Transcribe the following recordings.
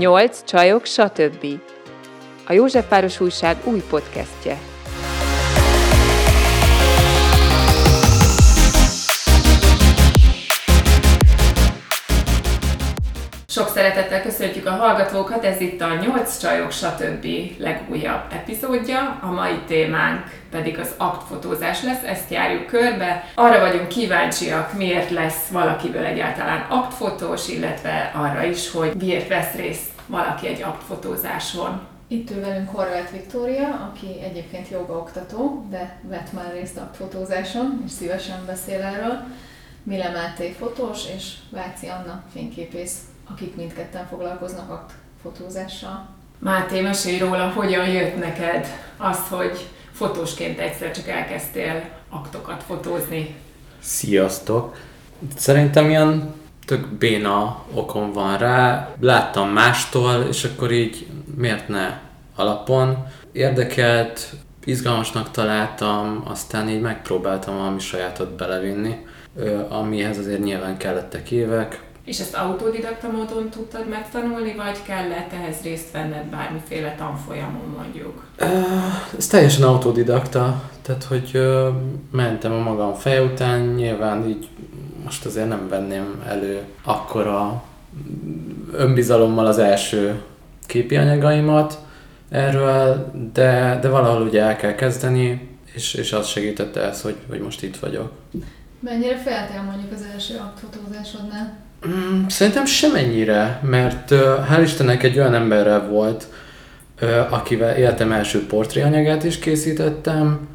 Nyolc csajok, stb. A Józsefváros Újság új podcastje. Sok szeretettel köszöntjük a hallgatókat, ez itt a 8 csajok, stb. legújabb epizódja. A mai témánk pedig az aktfotózás lesz, ezt járjuk körbe. Arra vagyunk kíváncsiak, miért lesz valakiből egyáltalán aktfotós, illetve arra is, hogy miért vesz részt valaki egy aktfotózáson. Itt ül velünk Horváth Viktória, aki egyébként jogaoktató, de vett már részt aktfotózáson, és szívesen beszél erről. Mile Máté fotós, és Váci Anna fényképész akik mindketten foglalkoznak aktfotózással. Máté, mesélj róla, hogyan jött neked az, hogy fotósként egyszer csak elkezdtél aktokat fotózni? Sziasztok! Szerintem ilyen tök béna okom van rá. Láttam mástól, és akkor így miért ne alapon. Érdekelt, izgalmasnak találtam, aztán így megpróbáltam valami sajátot belevinni, amihez azért nyilván kellettek évek, és ezt autodidakta módon tudtad megtanulni, vagy kellett ehhez részt venned bármiféle tanfolyamon mondjuk? Ez teljesen autodidakta, tehát hogy mentem a magam fej után, nyilván így most azért nem venném elő akkora önbizalommal az első képi anyagaimat erről, de, de valahol ugye el kell kezdeni, és, és az segítette ez, hogy, hogy most itt vagyok. Mennyire féltél mondjuk az első aktfotózásodnál? Mm, szerintem semennyire, mert hál' Istennek egy olyan emberrel volt, akivel életem első portréanyagát is készítettem,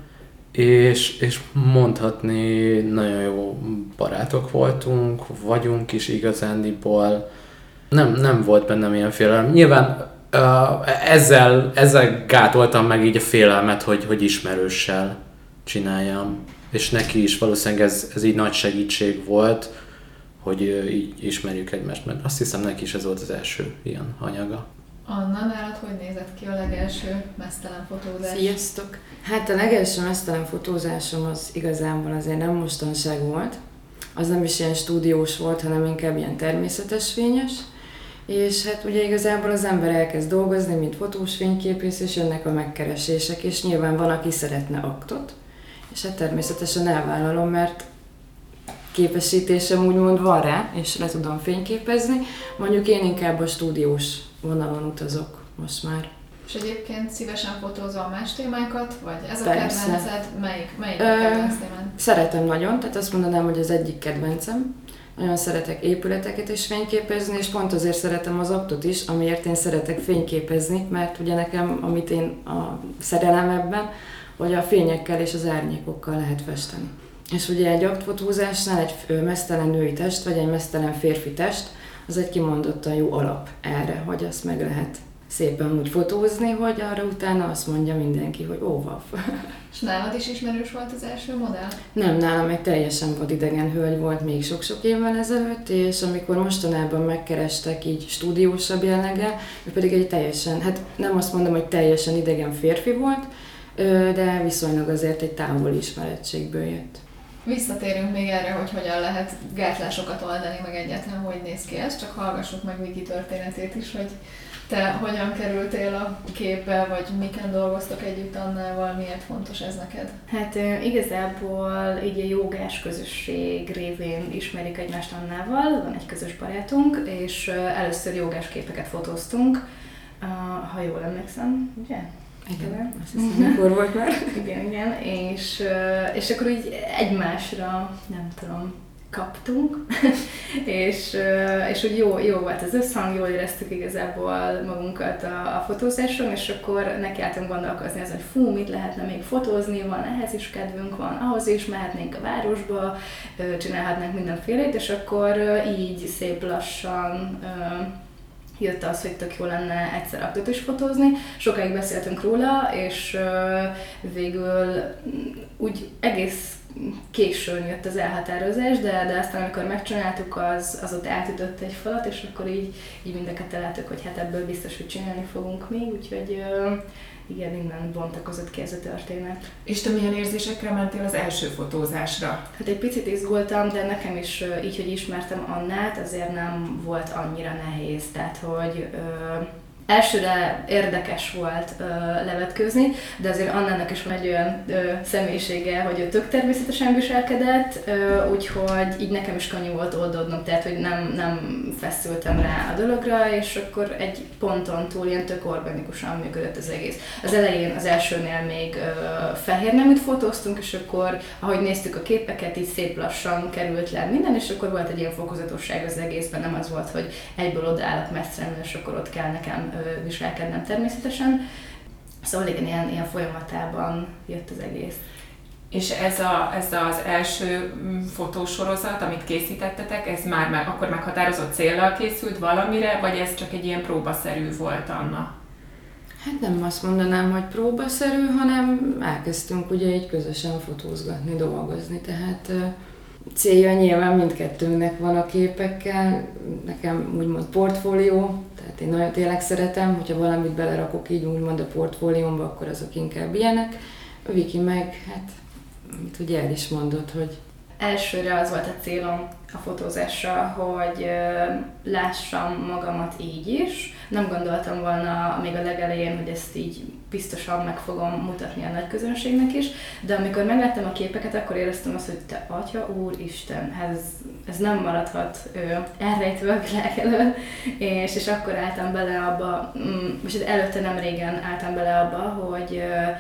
és, és mondhatni nagyon jó barátok voltunk, vagyunk is igazándiból. Nem, nem volt bennem ilyen félelem. Nyilván ezzel, ezzel gátoltam meg így a félelmet, hogy, hogy ismerőssel csináljam. És neki is valószínűleg ez, ez így nagy segítség volt, hogy így ismerjük egymást, mert azt hiszem neki is ez volt az első ilyen anyaga. Anna, nálad hogy nézett ki a legelső mesztelen fotózás? Sziasztok! Hát a legelső mesztelen fotózásom az igazából azért nem mostanság volt. Az nem is ilyen stúdiós volt, hanem inkább ilyen természetes fényes. És hát ugye igazából az ember elkezd dolgozni, mint fotós fényképész, és jönnek a megkeresések, és nyilván van, aki szeretne aktot, és hát természetesen elvállalom, mert képesítésem úgymond van rá, és le tudom fényképezni. Mondjuk én inkább a stúdiós vonalon utazok most már. És egyébként szívesen fotózol más témákat, vagy ez a Persze. kedvenced? Melyik, melyik Ö, a kedvenc témád? Szeretem nagyon, tehát azt mondanám, hogy az egyik kedvencem. Nagyon szeretek épületeket is fényképezni, és pont azért szeretem az aktot is, amiért én szeretek fényképezni, mert ugye nekem, amit én a szerelem ebben, hogy a fényekkel és az árnyékokkal lehet festeni. És ugye egy aktfotózásnál egy mesztelen női test, vagy egy mesztelen férfi test, az egy kimondottan jó alap erre, hogy azt meg lehet szépen úgy fotózni, hogy arra utána azt mondja mindenki, hogy óvav. És nálad is ismerős volt az első modell? Nem, nálam egy teljesen vadidegen hölgy volt még sok-sok évvel ezelőtt, és amikor mostanában megkerestek így stúdiósabb jelleggel, ő pedig egy teljesen, hát nem azt mondom, hogy teljesen idegen férfi volt, de viszonylag azért egy távoli ismerettségből jött. Visszatérünk még erre, hogy hogyan lehet gátlásokat oldani, meg egyetlen hogy néz ki ez, csak hallgassuk meg Viki történetét is, hogy te hogyan kerültél a képbe, vagy miken dolgoztok együtt Annával, miért fontos ez neked? Hát igazából így a jogás közösség révén ismerik egymást Annával, van egy közös barátunk, és először jogás képeket fotóztunk, ha jól emlékszem, ugye? Igen, azt hiszem, akkor volt már. igen, igen, és, és akkor úgy egymásra, nem tudom, kaptunk, és, és úgy jó, jó volt az összhang, jól éreztük igazából magunkat a, a fotózáson, és akkor nekiálltunk gondolkozni azon, hogy fú, mit lehetne még fotózni, van ehhez is kedvünk, van ahhoz is, mehetnénk a városba, csinálhatnánk mindenfélét, és akkor így szép lassan jött az, hogy tök jó lenne egyszer aktot is fotózni. Sokáig beszéltünk róla, és végül úgy egész későn jött az elhatározás, de, de aztán amikor megcsináltuk, az, az ott átütött egy falat, és akkor így, így mind a ketten hogy hát ebből biztos, hogy csinálni fogunk még, úgyhogy igen, innen bontakozott ki ez a történet. És te milyen érzésekre mentél az első fotózásra? Hát egy picit izgultam, de nekem is így, hogy ismertem Annát, azért nem volt annyira nehéz. Tehát, hogy ö, elsőre érdekes volt ö, levetkőzni, de azért Annának is van egy olyan ö, személyisége, hogy ő tök természetesen viselkedett, ö, úgyhogy így nekem is könnyű volt oldódnom, tehát hogy nem, nem feszültem rá a dologra, és akkor egy ponton túl ilyen tök organikusan működött az egész. Az elején, az elsőnél még ö, fehér neműt fotóztunk, és akkor, ahogy néztük a képeket, így szép lassan került le minden, és akkor volt egy ilyen fokozatosság az egészben, nem az volt, hogy egyből odaállok messzre, és akkor ott kell nekem viselkednem természetesen. Szóval igen, ilyen, ilyen folyamatában jött az egész. És ez, a, ez az első mm, fotósorozat, amit készítettetek, ez már meg, akkor meghatározott céllal készült valamire, vagy ez csak egy ilyen próbaszerű volt, Anna? Hát nem azt mondanám, hogy próbaszerű, hanem elkezdtünk ugye így közösen fotózgatni, dolgozni, tehát célja nyilván mindkettőnknek van a képekkel, nekem úgymond portfólió, tehát én nagyon tényleg szeretem, hogyha valamit belerakok így úgymond a portfóliómba, akkor azok inkább ilyenek. A Viki meg, hát, amit ugye el is mondott, hogy elsőre az volt a célom a fotózással, hogy lássam magamat így is. Nem gondoltam volna még a legelején, hogy ezt így biztosan meg fogom mutatni a nagy közönségnek is, de amikor megláttam a képeket, akkor éreztem azt, hogy te atya, úristen, ez, ez nem maradhat ö, elrejtve a világ elől, és, és akkor álltam bele abba, most mm, előtte nem régen álltam bele abba, hogy ö,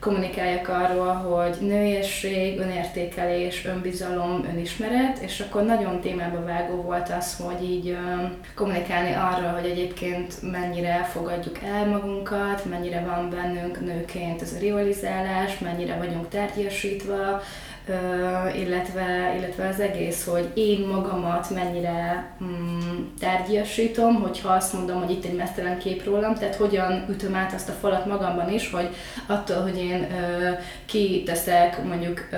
kommunikáljak arról, hogy nőiesség, önértékelés, önbizalom, önismeret, és akkor nagyon témába vágó volt az, hogy így kommunikálni arról, hogy egyébként mennyire fogadjuk el magunkat, mennyire van bennünk nőként ez a rivalizálás, mennyire vagyunk tárgyasítva, illetve, illetve az egész, hogy én magamat mennyire mm, tárgyasítom, hogyha azt mondom, hogy itt egy mesztelen kép rólam, tehát hogyan ütöm át azt a falat magamban is, hogy attól, hogy én ö, kiteszek mondjuk ö,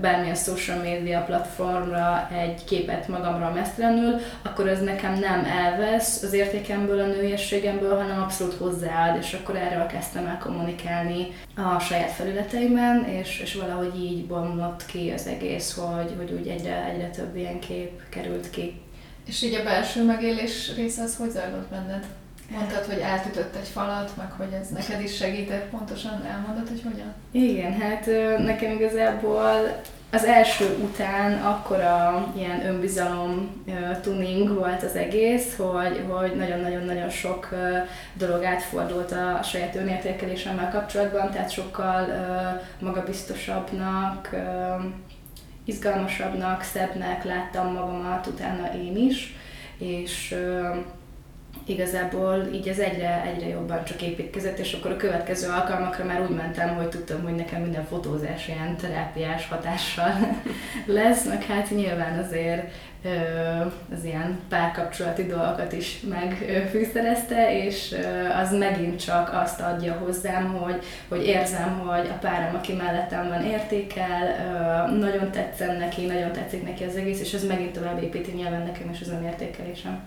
bármilyen social media platformra egy képet magamról mesztelenül, akkor az nekem nem elvesz az értékemből, a nőiességemből, hanem abszolút hozzáad, és akkor erről kezdtem el kommunikálni a saját felületeimen, és, és valahogy így bomlott ki az egész, hogy, hogy úgy egyre, egyre több ilyen kép került ki. És így a belső megélés része az hogy zajlott benned? Mondtad, hogy átütött egy falat, meg hogy ez neked is segített, pontosan elmondod, hogy hogyan? Igen, hát nekem igazából az első után akkora ilyen önbizalom tuning volt az egész, hogy, hogy nagyon-nagyon-nagyon sok dolog átfordult a saját önértékelésemmel kapcsolatban, tehát sokkal magabiztosabbnak, izgalmasabbnak, szebbnek láttam magamat utána én is, és igazából így ez egyre, egyre jobban csak építkezett, és akkor a következő alkalmakra már úgy mentem, hogy tudtam, hogy nekem minden fotózás ilyen terápiás hatással lesz, meg hát nyilván azért az ilyen párkapcsolati dolgokat is megfűszerezte, és az megint csak azt adja hozzám, hogy, hogy érzem, hogy a párom, aki mellettem van, értékel, nagyon tetszem neki, nagyon tetszik neki az egész, és ez megint tovább építi nyilván nekem is az önértékelésem.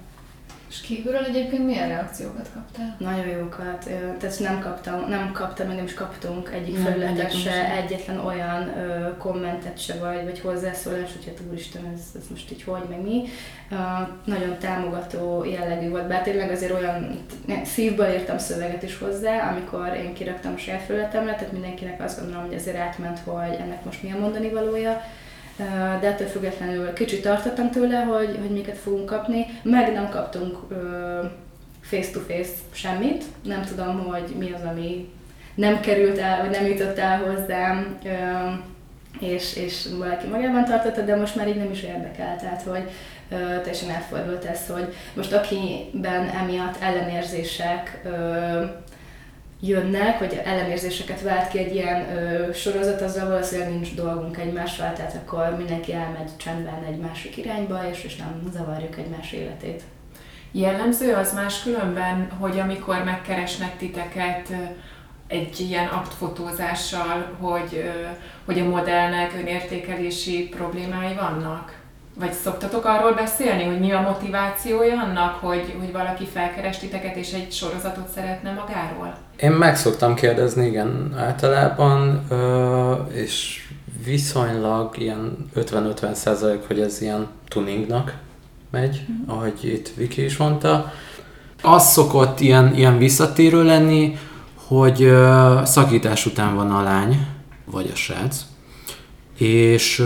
És kívülről egyébként milyen reakciókat kaptál? Nagyon jókat. Tehát nem kaptam, nem kaptam, meg nem is kaptunk egyik felületen se, egyetlen olyan ö, kommentet se, vagy, vagy hozzászólás, hogy hát úristen, ez, ez most így hogy, meg mi. Uh, nagyon támogató jellegű volt, bár tényleg azért olyan szívből írtam szöveget is hozzá, amikor én kiraktam a saját felületemre, tehát mindenkinek azt gondolom, hogy azért átment, hogy ennek most mi a mondani valója de ettől függetlenül kicsit tartottam tőle, hogy, hogy miket fogunk kapni, meg nem kaptunk face-to-face semmit, nem tudom, hogy mi az, ami nem került el, vagy nem jutott el hozzám, és, és valaki magában tartotta, de most már így nem is érdekel, tehát hogy teljesen elfordult ez, hogy most akiben emiatt ellenérzések jönnek, vagy ellenérzéseket vált ki egy ilyen ö, sorozat, azzal valószínűleg nincs dolgunk egymással, tehát akkor mindenki elmegy csendben egy másik irányba, és, és nem zavarjuk egymás életét. Jellemző az más különben, hogy amikor megkeresnek titeket, egy ilyen aktfotózással, hogy, hogy a modellnek önértékelési problémái vannak? Vagy szoktatok arról beszélni, hogy mi a motivációja annak, hogy, hogy valaki felkeres titeket és egy sorozatot szeretne magáról? Én meg szoktam kérdezni, igen, általában, és viszonylag ilyen 50-50 százalék, hogy ez ilyen tuningnak megy, mm. ahogy itt Viki is mondta. Az szokott ilyen, ilyen visszatérő lenni, hogy szakítás után van a lány, vagy a srác, és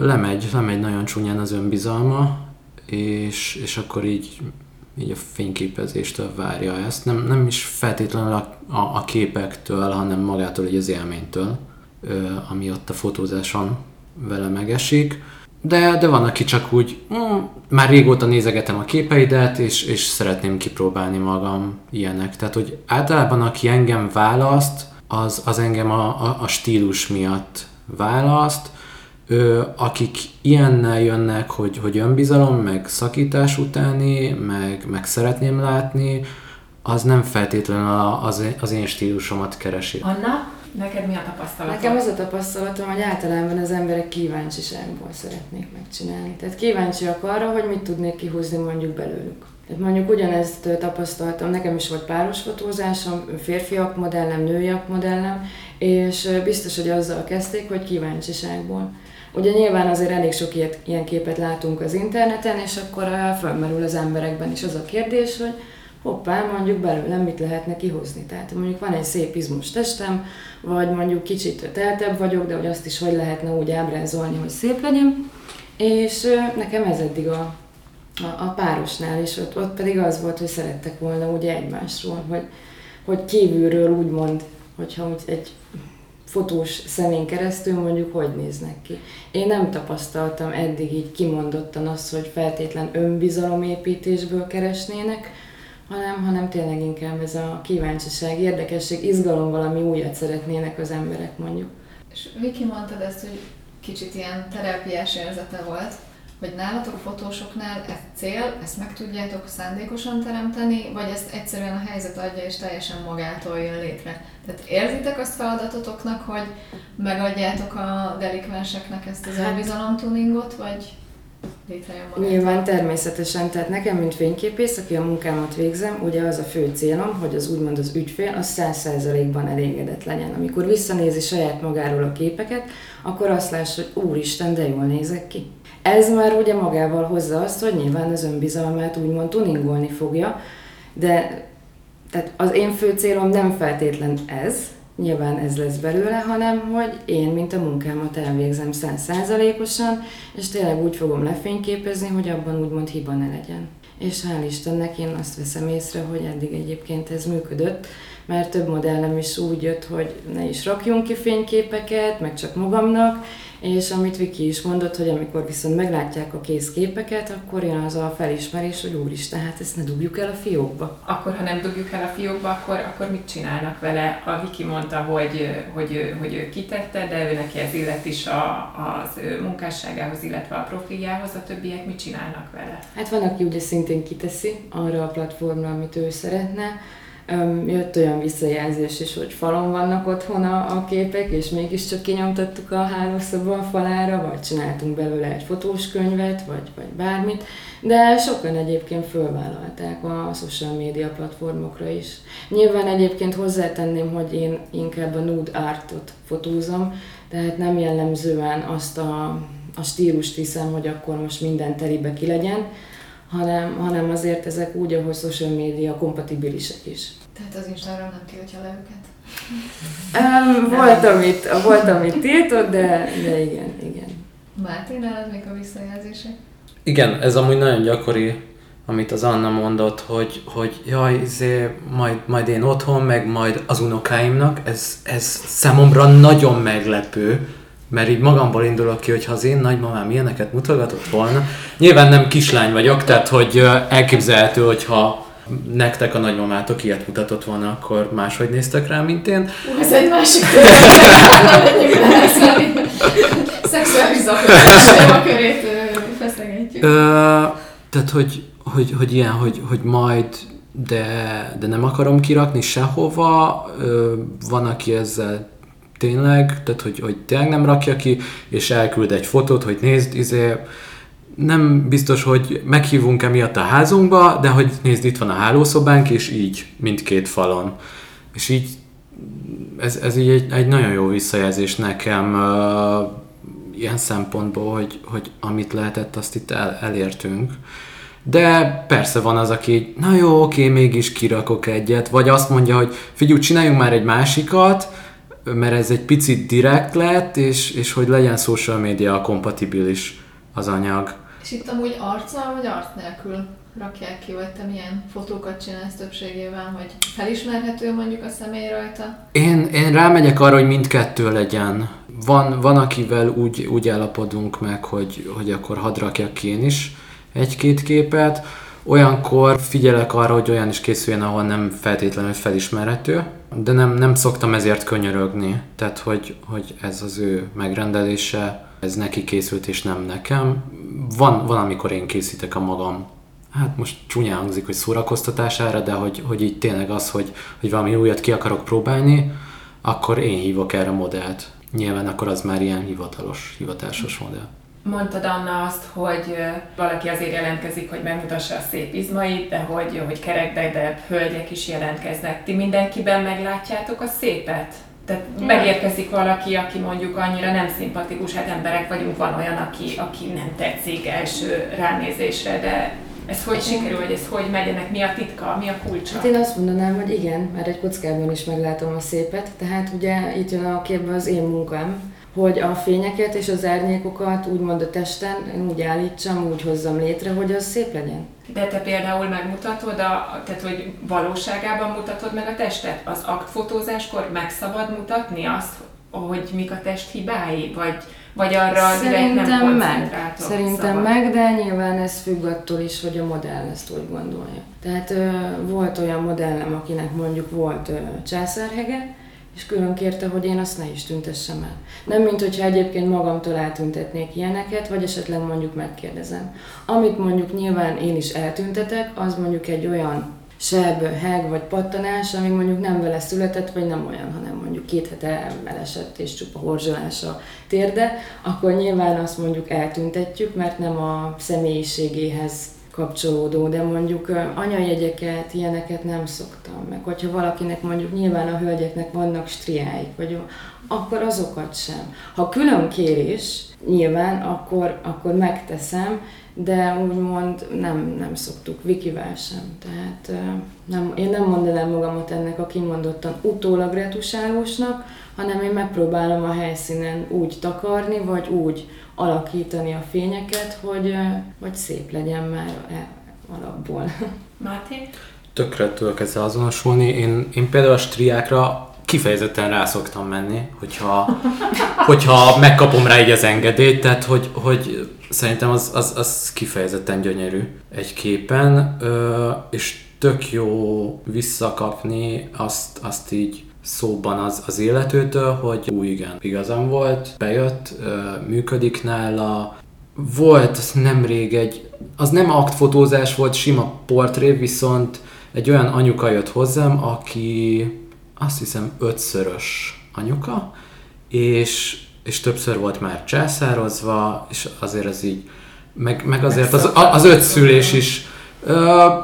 lemegy, lemegy nagyon csúnyán az önbizalma, és, és akkor így, így a fényképezéstől várja ezt. Nem, nem is feltétlenül a, a, a képektől, hanem magától így az élménytől, ami ott a fotózáson vele megesik. De, de van, aki csak úgy, mm, már régóta nézegetem a képeidet, és, és szeretném kipróbálni magam ilyenek. Tehát, hogy általában aki engem választ, az, az engem a, a, a stílus miatt választ. Ö, akik ilyennel jönnek, hogy, hogy önbizalom, meg szakítás utáni, meg, meg szeretném látni, az nem feltétlenül az, az én stílusomat keresi. Anna? Neked mi a tapasztalat? Nekem az a tapasztalatom, hogy általában az emberek kíváncsiságból szeretnék megcsinálni. Tehát kíváncsiak arra, hogy mit tudnék kihúzni mondjuk belőlük. Tehát mondjuk ugyanezt tapasztaltam, nekem is volt páros fotózásom, férfiak modellem, nőiak modellem, és biztos, hogy azzal kezdték, hogy kíváncsiságból. Ugye nyilván azért elég sok ilyet, ilyen képet látunk az interneten, és akkor fölmerül az emberekben is az a kérdés, hogy hoppá, mondjuk belőlem mit lehetne kihozni. Tehát mondjuk van egy szép izmos testem, vagy mondjuk kicsit teltebb vagyok, de hogy azt is hogy lehetne úgy ábrázolni, hogy szép legyen. És nekem ez eddig a, a, a párosnál, és ott, ott pedig az volt, hogy szerettek volna ugye egymásról, hogy, hogy kívülről úgymond, hogyha úgy egy fotós szemén keresztül mondjuk hogy néznek ki. Én nem tapasztaltam eddig így kimondottan azt, hogy feltétlen önbizalomépítésből keresnének, hanem, hanem tényleg inkább ez a kíváncsiság, érdekesség, izgalom, valami újat szeretnének az emberek mondjuk. És Viki mondtad ezt, hogy kicsit ilyen terápiás érzete volt, hogy nálatok fotósoknál ez cél, ezt meg tudjátok szándékosan teremteni, vagy ezt egyszerűen a helyzet adja és teljesen magától jön létre. Tehát érzitek azt feladatotoknak, hogy megadjátok a delikvenseknek ezt az hát, elbizalomtuningot, vagy létrejön magától? Nyilván természetesen, tehát nekem, mint fényképész, aki a munkámat végzem, ugye az a fő célom, hogy az úgymond az ügyfél az száz százalékban elégedett legyen. Amikor visszanézi saját magáról a képeket, akkor azt lássa, hogy úristen, de jól nézek ki. Ez már ugye magával hozza azt, hogy nyilván az önbizalmát úgymond tuningolni fogja, de tehát az én fő célom nem feltétlen ez, nyilván ez lesz belőle, hanem hogy én, mint a munkámat elvégzem százszázalékosan, és tényleg úgy fogom lefényképezni, hogy abban úgymond hiba ne legyen. És hál' Istennek én azt veszem észre, hogy eddig egyébként ez működött, mert több modellem is úgy jött, hogy ne is rakjunk ki fényképeket, meg csak magamnak, és amit Viki is mondott, hogy amikor viszont meglátják a kész képeket, akkor jön az a felismerés, hogy úristen, hát ezt ne dugjuk el a fiókba. Akkor, ha nem dugjuk el a fiókba, akkor, akkor mit csinálnak vele? A Viki mondta, hogy, hogy, hogy ő kitette, de ő neki ez illet is a, az ő munkásságához, illetve a profiljához, a többiek mit csinálnak vele? Hát van, aki ugye szintén kiteszi arra a platformra, amit ő szeretne, jött olyan visszajelzés is, hogy falon vannak otthon a, a képek, és mégiscsak kinyomtattuk a hálószoba a falára, vagy csináltunk belőle egy fotós könyvet, vagy, vagy bármit, de sokan egyébként fölvállalták a social média platformokra is. Nyilván egyébként hozzátenném, hogy én inkább a nude artot fotózom, tehát nem jellemzően azt a, a stílust hiszem, hogy akkor most minden telibe ki legyen, hanem, hanem azért ezek úgy, ahogy social média kompatibilisek is. Tehát az Instagram nem tiltja le őket? Um, volt, amit, volt, amit tiltott, de, de igen, igen. Máté, nálad még a visszajelzések? Igen, ez amúgy nagyon gyakori, amit az Anna mondott, hogy, hogy jaj, izé, majd, majd én otthon, meg majd az unokáimnak, ez, ez számomra nagyon meglepő, mert így magamból indulok ki, hogy ha az én nagymamám ilyeneket mutogatott volna, nyilván nem kislány vagyok, tehát hogy elképzelhető, hogyha nektek a nagymamátok ilyet mutatott volna, akkor máshogy néztek rá, mint én. Ez egy másik Szexuális a körét feszegetjük. Tehát, hogy, hogy, hogy ilyen, hogy, hogy majd de, de nem akarom kirakni sehova. Ö, van, aki ezzel tényleg, tehát hogy, hogy tényleg nem rakja ki, és elküld egy fotót, hogy nézd, izé, nem biztos, hogy meghívunk emiatt a házunkba, de hogy nézd, itt van a hálószobánk, és így mindkét falon. És így ez, ez így egy, egy nagyon jó visszajelzés nekem uh, ilyen szempontból, hogy, hogy amit lehetett, azt itt el, elértünk. De persze van az, aki na jó, oké, mégis kirakok egyet, vagy azt mondja, hogy figyelj, csináljunk már egy másikat, mert ez egy picit direkt lett, és, és hogy legyen social media kompatibilis az anyag. És itt amúgy arccal vagy arc nélkül rakják ki, vagy te milyen fotókat csinálsz többségében, hogy felismerhető mondjuk a személy rajta? Én, én rámegyek arra, hogy mindkettő legyen. Van, van akivel úgy, úgy állapodunk meg, hogy, hogy akkor hadd rakjak ki én is egy-két képet. Olyankor figyelek arra, hogy olyan is készüljen, ahol nem feltétlenül felismerhető, de nem, nem szoktam ezért könyörögni. Tehát, hogy, hogy ez az ő megrendelése, ez neki készült és nem nekem. Van, van amikor én készítek a magam hát most csúnya hangzik, hogy szórakoztatására, de hogy, hogy így tényleg az, hogy, hogy valami újat ki akarok próbálni, akkor én hívok erre modellt. Nyilván akkor az már ilyen hivatalos, hivatásos modell. Mondtad Anna azt, hogy valaki azért jelentkezik, hogy megmutassa a szép izmait, de hogy, hogy kerekdedebb hölgyek is jelentkeznek. Ti mindenkiben meglátjátok a szépet? Tehát megérkezik valaki, aki mondjuk annyira nem szimpatikus, hát emberek vagyunk, van olyan, aki, aki nem tetszik első ránézésre, de ez hogy sikerül, vagy ez hogy megy, ennek mi a titka, mi a kulcsa? Hát én azt mondanám, hogy igen, mert egy kockában is meglátom a szépet, tehát ugye itt jön a képbe az én munkám, hogy a fényeket és az árnyékokat úgymond a testen én úgy állítsam, úgy hozzam létre, hogy az szép legyen. De te például megmutatod, a, tehát hogy valóságában mutatod meg a testet? Az aktfotózáskor meg szabad mutatni azt, hogy mik a test hibái? Vagy, vagy arra Szerintem nem meg. Szerintem szabad. meg, de nyilván ez függ attól is, hogy a modell ezt úgy gondolja. Tehát ö, volt olyan modellem, akinek mondjuk volt ö, császárhege, és külön kérte, hogy én azt ne is tüntessem el. Nem, mint hogyha egyébként magamtól eltüntetnék ilyeneket, vagy esetleg mondjuk megkérdezem. Amit mondjuk nyilván én is eltüntetek, az mondjuk egy olyan seb, heg vagy pattanás, ami mondjuk nem vele született, vagy nem olyan, hanem mondjuk két hete elesett és csupa horzsolás a térde, akkor nyilván azt mondjuk eltüntetjük, mert nem a személyiségéhez kapcsolódó, de mondjuk anyajegyeket, ilyeneket nem szoktam meg. Hogyha valakinek mondjuk nyilván a hölgyeknek vannak striáik, vagy akkor azokat sem. Ha külön kérés, nyilván akkor, akkor megteszem, de úgymond nem, nem szoktuk, Vikivel sem. Tehát nem, én nem mondanám magamat ennek a kimondottan utólag retusálósnak, hanem én megpróbálom a helyszínen úgy takarni, vagy úgy alakítani a fényeket, hogy, hogy szép legyen már e, alapból. Máté? Tökre tudok ezzel azonosulni. Én, én például a striákra kifejezetten rá szoktam menni, hogyha, hogyha megkapom rá így az engedélyt, tehát hogy, hogy szerintem az, az, az kifejezetten gyönyörű egy képen, és tök jó visszakapni azt, azt így szóban az, az életőtől, hogy új igen, igazam volt, bejött, működik nála, volt nemrég egy, az nem aktfotózás volt, sima portré, viszont egy olyan anyuka jött hozzám, aki azt hiszem ötszörös anyuka, és, és többször volt már császározva, és azért az így, meg, meg azért az, az öt szülés is,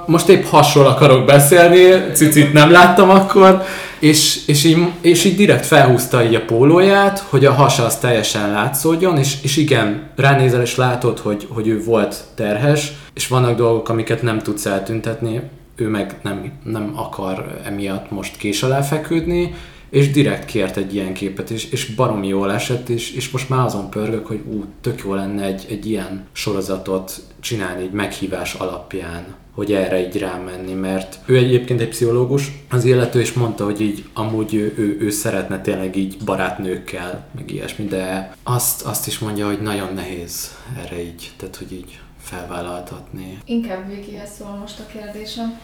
most épp hasról akarok beszélni, cicit nem láttam akkor, és, és, így, és így direkt felhúzta így a pólóját, hogy a hasa az teljesen látszódjon, és, és igen, ránézel és látod, hogy, hogy ő volt terhes, és vannak dolgok, amiket nem tudsz eltüntetni, ő meg nem, nem akar emiatt most kés alá feküdni, és direkt kért egy ilyen képet, és, és baromi jól esett, és, és most már azon pörgök, hogy ú, tök jó lenne egy, egy ilyen sorozatot csinálni egy meghívás alapján, hogy erre így rámenni, mert ő egyébként egy pszichológus, az illető, és mondta, hogy így amúgy ő, ő, ő szeretne tényleg így barátnőkkel, meg ilyesmi, de azt, azt is mondja, hogy nagyon nehéz erre így, tehát hogy így felvállaltatni. Inkább Vikihez szól most a kérdésem,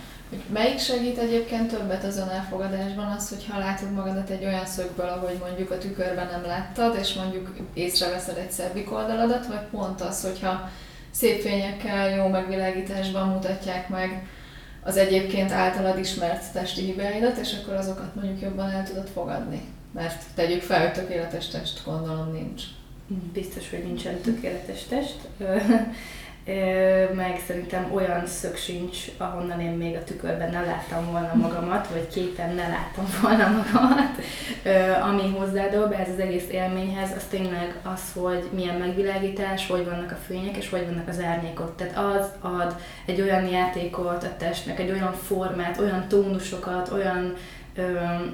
melyik segít egyébként többet az elfogadásban az, hogyha látod magadat egy olyan szögből, ahogy mondjuk a tükörben nem láttad, és mondjuk észreveszed egy szebbik oldaladat, vagy pont az, hogyha szép fényekkel, jó megvilágításban mutatják meg az egyébként általad ismert testi hibáidat, és akkor azokat mondjuk jobban el tudod fogadni. Mert tegyük fel, hogy tökéletes test, gondolom nincs. Biztos, hogy nincsen tökéletes test. Meg szerintem olyan szög sincs, ahonnan én még a tükörben ne láttam volna magamat, vagy képen ne láttam volna magamat, ami hozzádob ez az egész élményhez, az tényleg az, hogy milyen megvilágítás, hogy vannak a fények, és hogy vannak az árnyékok. Tehát az ad egy olyan játékot a testnek, egy olyan formát, olyan tónusokat, olyan ö,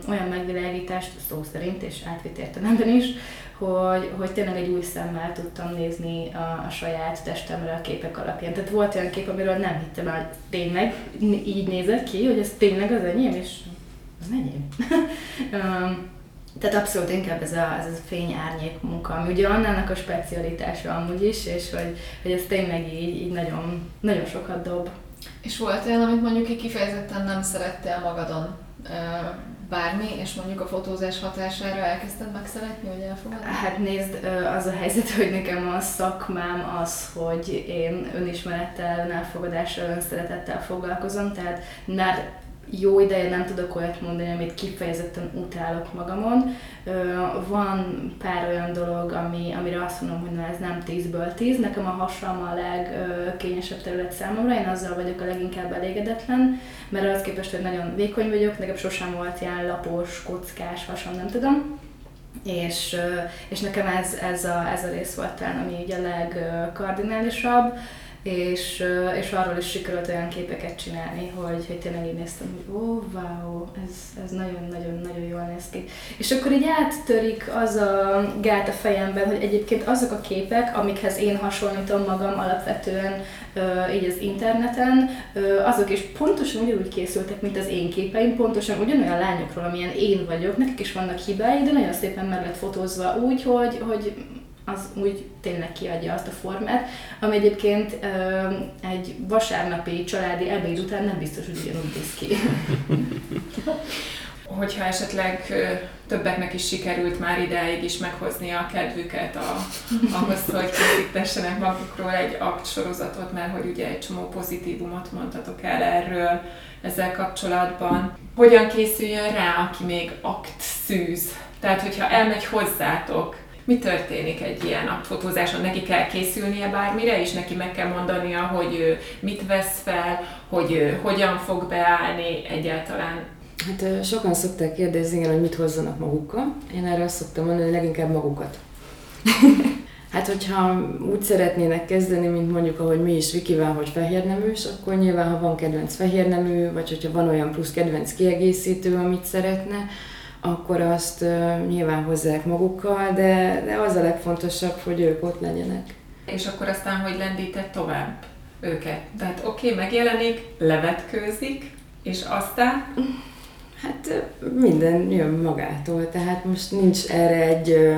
olyan megvilágítást, szó szerint és átvitt értelemben is, hogy, hogy tényleg egy új szemmel tudtam nézni a, a saját testemre a képek alapján. Tehát volt olyan kép, amiről nem hittem el, tényleg így nézett ki, hogy ez tényleg az enyém, és az enyém. Tehát abszolút inkább ez a, ez a fény-árnyék munka, ami ugye annának a specialitása amúgy is, és hogy, hogy ez tényleg így, így nagyon, nagyon sokat dob. És volt olyan, amit mondjuk kifejezetten nem szerettél magadon bármi, és mondjuk a fotózás hatására elkezdted megszeretni, vagy elfogadni? Hát nézd, az a helyzet, hogy nekem a szakmám az, hogy én önismerettel, önelfogadással, önszeretettel foglalkozom, tehát már jó ideje nem tudok olyat mondani, amit kifejezetten utálok magamon. Van pár olyan dolog, ami, amire azt mondom, hogy na ez nem 10-ből 10. Nekem a hasam a legkényesebb terület számomra, én azzal vagyok a leginkább elégedetlen, mert az képest, hogy nagyon vékony vagyok, nekem sosem volt ilyen lapos, kockás hasam, nem tudom. És, és nekem ez, ez, a, ez a rész volt talán, ami így a legkardinálisabb és, és arról is sikerült olyan képeket csinálni, hogy, hogy tényleg így néztem, hogy ó, oh, wow, ez, ez nagyon-nagyon-nagyon jól néz ki. És akkor így áttörik az a gát a fejemben, hogy egyébként azok a képek, amikhez én hasonlítom magam alapvetően így az interneten, azok is pontosan ugyanúgy készültek, mint az én képeim, pontosan ugyanolyan lányokról, amilyen én vagyok, nekik is vannak hibái, de nagyon szépen meg lett fotózva úgy, hogy, hogy az úgy tényleg kiadja azt a formát, ami egyébként egy vasárnapi családi ebéd után nem biztos, hogy ugyanúgy néz ki. Hogyha esetleg többeknek is sikerült már ideig is meghozni a kedvüket a, ahhoz, hogy készítessenek magukról egy akt sorozatot, mert hogy ugye egy csomó pozitívumot mondhatok el erről ezzel kapcsolatban. Hogyan készüljön rá, aki még akt szűz? Tehát, hogyha elmegy hozzátok, mi történik egy ilyen aktfotózáson? Neki kell készülnie bármire, és neki meg kell mondania, hogy mit vesz fel, hogy hogyan fog beállni egyáltalán. Hát sokan szokták kérdezni, igen, hogy mit hozzanak magukkal. Én erre azt szoktam mondani, hogy leginkább magukat. Hát, hogyha úgy szeretnének kezdeni, mint mondjuk, ahogy mi is Vikivel, hogy fehérneműs, akkor nyilván, ha van kedvenc fehérnemű, vagy hogyha van olyan plusz kedvenc kiegészítő, amit szeretne, akkor azt nyilván hozzák magukkal, de, de az a legfontosabb, hogy ők ott legyenek. És akkor aztán, hogy lendített tovább őket? Tehát oké, okay, megjelenik, levetkőzik, és aztán? Hát minden jön magától, tehát most nincs erre egy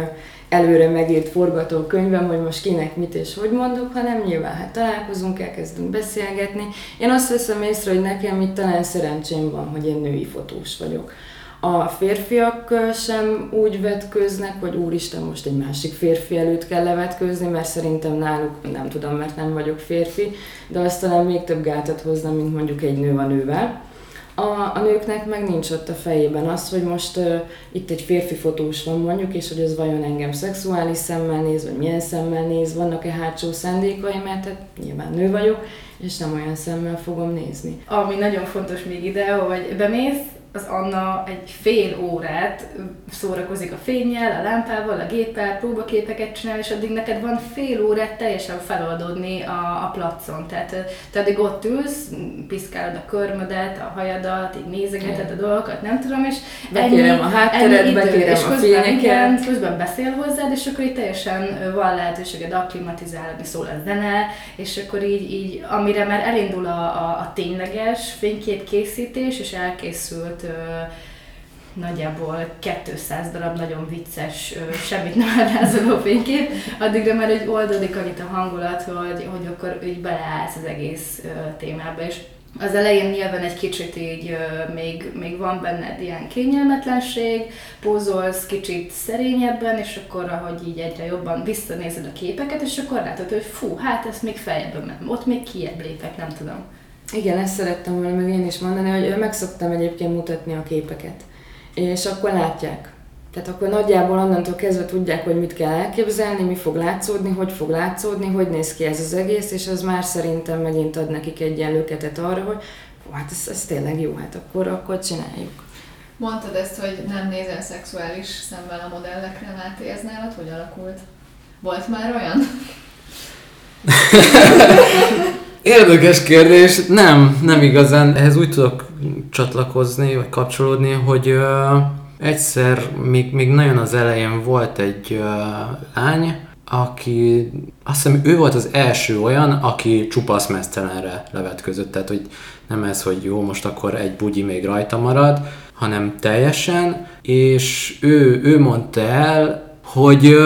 előre megírt forgatókönyvem, hogy most kinek mit és hogy mondok, hanem nyilván hát találkozunk, elkezdünk beszélgetni. Én azt veszem észre, hogy nekem itt talán szerencsém van, hogy én női fotós vagyok a férfiak sem úgy vetköznek, hogy úristen, most egy másik férfi előtt kell levetközni, mert szerintem náluk, nem tudom, mert nem vagyok férfi, de azt talán még több gátat hozna, mint mondjuk egy nő a nővel. A, a nőknek meg nincs ott a fejében az, hogy most uh, itt egy férfi fotós van mondjuk, és hogy az vajon engem szexuális szemmel néz, vagy milyen szemmel néz, vannak-e hátsó szándékaim, mert hát nyilván nő vagyok, és nem olyan szemmel fogom nézni. Ami nagyon fontos még ide, hogy bemész, az Anna egy fél órát szórakozik a fényjel, a lámpával, a géppel, próbaképeket csinál, és addig neked van fél órát teljesen feloldódni a, a placon. Tehát te addig ott ülsz, piszkálod a körmödet, a hajadat, így nézegeted a dolgokat, nem tudom, és bekérem ennyi, a hátteret, bekérem és a fényeket. Igen, közben beszél hozzád, és akkor így teljesen van lehetőséged akklimatizálni, szól a zene, és akkor így, így amire már elindul a, a, a tényleges fényképkészítés, és elkészült volt nagyjából 200 darab nagyon vicces, semmit nem ábrázoló fénykép, addigra már egy oldódik annyit a hangulat, hogy, hogy akkor így beleállsz az egész témába, és az elején nyilván egy kicsit így még, még van benned ilyen kényelmetlenség, pózolsz kicsit szerényebben, és akkor ahogy így egyre jobban visszanézed a képeket, és akkor látod, hogy fú, hát ezt még feljebb ott még kiebb lépek, nem tudom. Igen, ezt szerettem volna meg én is mondani, hogy meg szoktam egyébként mutatni a képeket. És akkor látják. Tehát akkor nagyjából onnantól kezdve tudják, hogy mit kell elképzelni, mi fog látszódni, hogy fog látszódni, hogy néz ki ez az egész, és az már szerintem megint ad nekik egy ilyen löketet arra, hogy hát ez, ez tényleg jó, hát akkor, akkor csináljuk. Mondtad ezt, hogy nem nézel szexuális szemmel a modellekre, Máté, ez nálad hogy alakult? Volt már olyan? Érdekes kérdés. Nem, nem igazán. Ehhez úgy tudok csatlakozni, vagy kapcsolódni, hogy ö, egyszer, még, még nagyon az elején volt egy ö, lány, aki, azt hiszem ő volt az első olyan, aki csupasz mesztelenre levetközött, tehát hogy nem ez, hogy jó, most akkor egy bugyi még rajta marad, hanem teljesen, és ő, ő mondta el, hogy,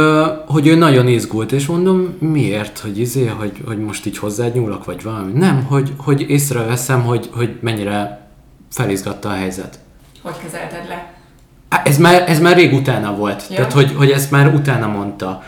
hogy ő nagyon izgult, és mondom, miért, hogy izé, hogy, hogy most így hozzád nyúlok, vagy valami. Nem, hogy, hogy észreveszem, hogy, hogy mennyire felizgatta a helyzet. Hogy kezelted le? Ez már, ez már rég utána volt, Ja. tehát hogy, hogy ezt már utána mondta.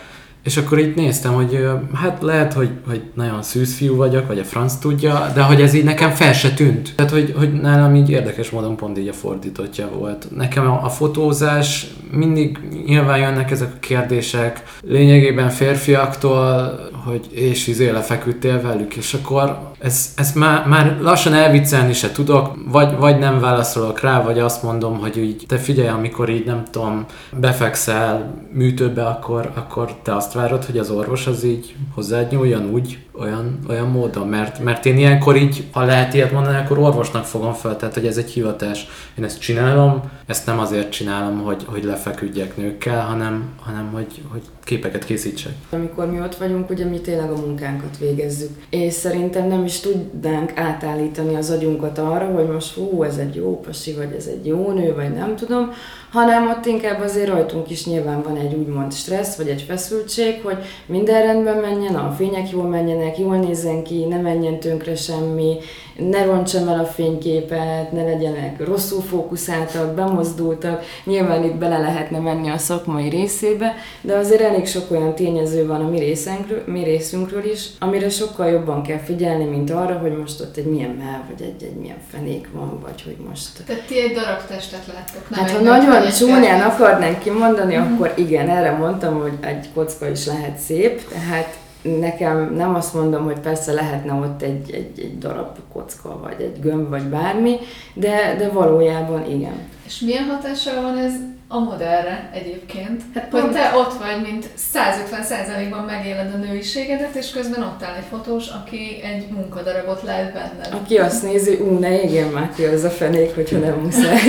És akkor így néztem, hogy hát lehet, hogy, hogy nagyon szűz fiú vagyok, vagy a franc tudja, de hogy ez így nekem fel se tűnt. Tehát, hogy, hogy nálam így érdekes módon pont így a fordítottja volt. Nekem a, a fotózás, mindig nyilván jönnek ezek a kérdések, lényegében férfiaktól, hogy és izé lefeküdtél velük, és akkor ez, ezt már, már lassan elviccelni se tudok, vagy, vagy nem válaszolok rá, vagy azt mondom, hogy így te figyelj, amikor így nem tudom, befekszel műtőbe, akkor, akkor te azt várod, hogy az orvos az így hozzád nyúljon úgy, olyan, olyan módon, mert, mert én ilyenkor így, ha lehet ilyet mondani, akkor orvosnak fogom fel, tehát hogy ez egy hivatás. Én ezt csinálom, ezt nem azért csinálom, hogy, hogy lefeküdjek nőkkel, hanem, hanem hogy, hogy képeket készítsek. Amikor mi ott vagyunk, ugye mi tényleg a munkánkat végezzük. És szerintem nem is tudnánk átállítani az agyunkat arra, hogy most hú, ez egy jó pasi, vagy ez egy jó nő, vagy nem tudom, hanem ott inkább azért rajtunk is nyilván van egy úgymond stressz, vagy egy feszültség, hogy minden rendben menjen, a fények jól menjenek, jól nézzen ki, ne menjen tönkre semmi, ne rontsam el a fényképet, ne legyenek rosszul fókuszáltak, bemozdultak. Nyilván itt bele lehetne menni a szakmai részébe, de azért elég sok olyan tényező van a mi részünkről, mi részünkről is, amire sokkal jobban kell figyelni, mint arra, hogy most ott egy milyen mell, vagy egy, egy milyen fenék van, vagy hogy most... Tehát ti egy darab testet láttok, nem Hát ha nagyon csúnyán akarnánk kimondani, akkor igen, erre mondtam, hogy egy kocka is lehet szép, tehát nekem nem azt mondom, hogy persze lehetne ott egy, egy, egy darab kocka, vagy egy gömb, vagy bármi, de, de valójában igen. És milyen hatással van ez a modellre egyébként? Hát hogy pont- te ott vagy, mint 150%-ban megéled a nőiségedet, és közben ott áll egy fotós, aki egy munkadarabot lát benned. Aki azt nézi, ú, ne égjen már ki az a fenék, hogyha nem muszáj.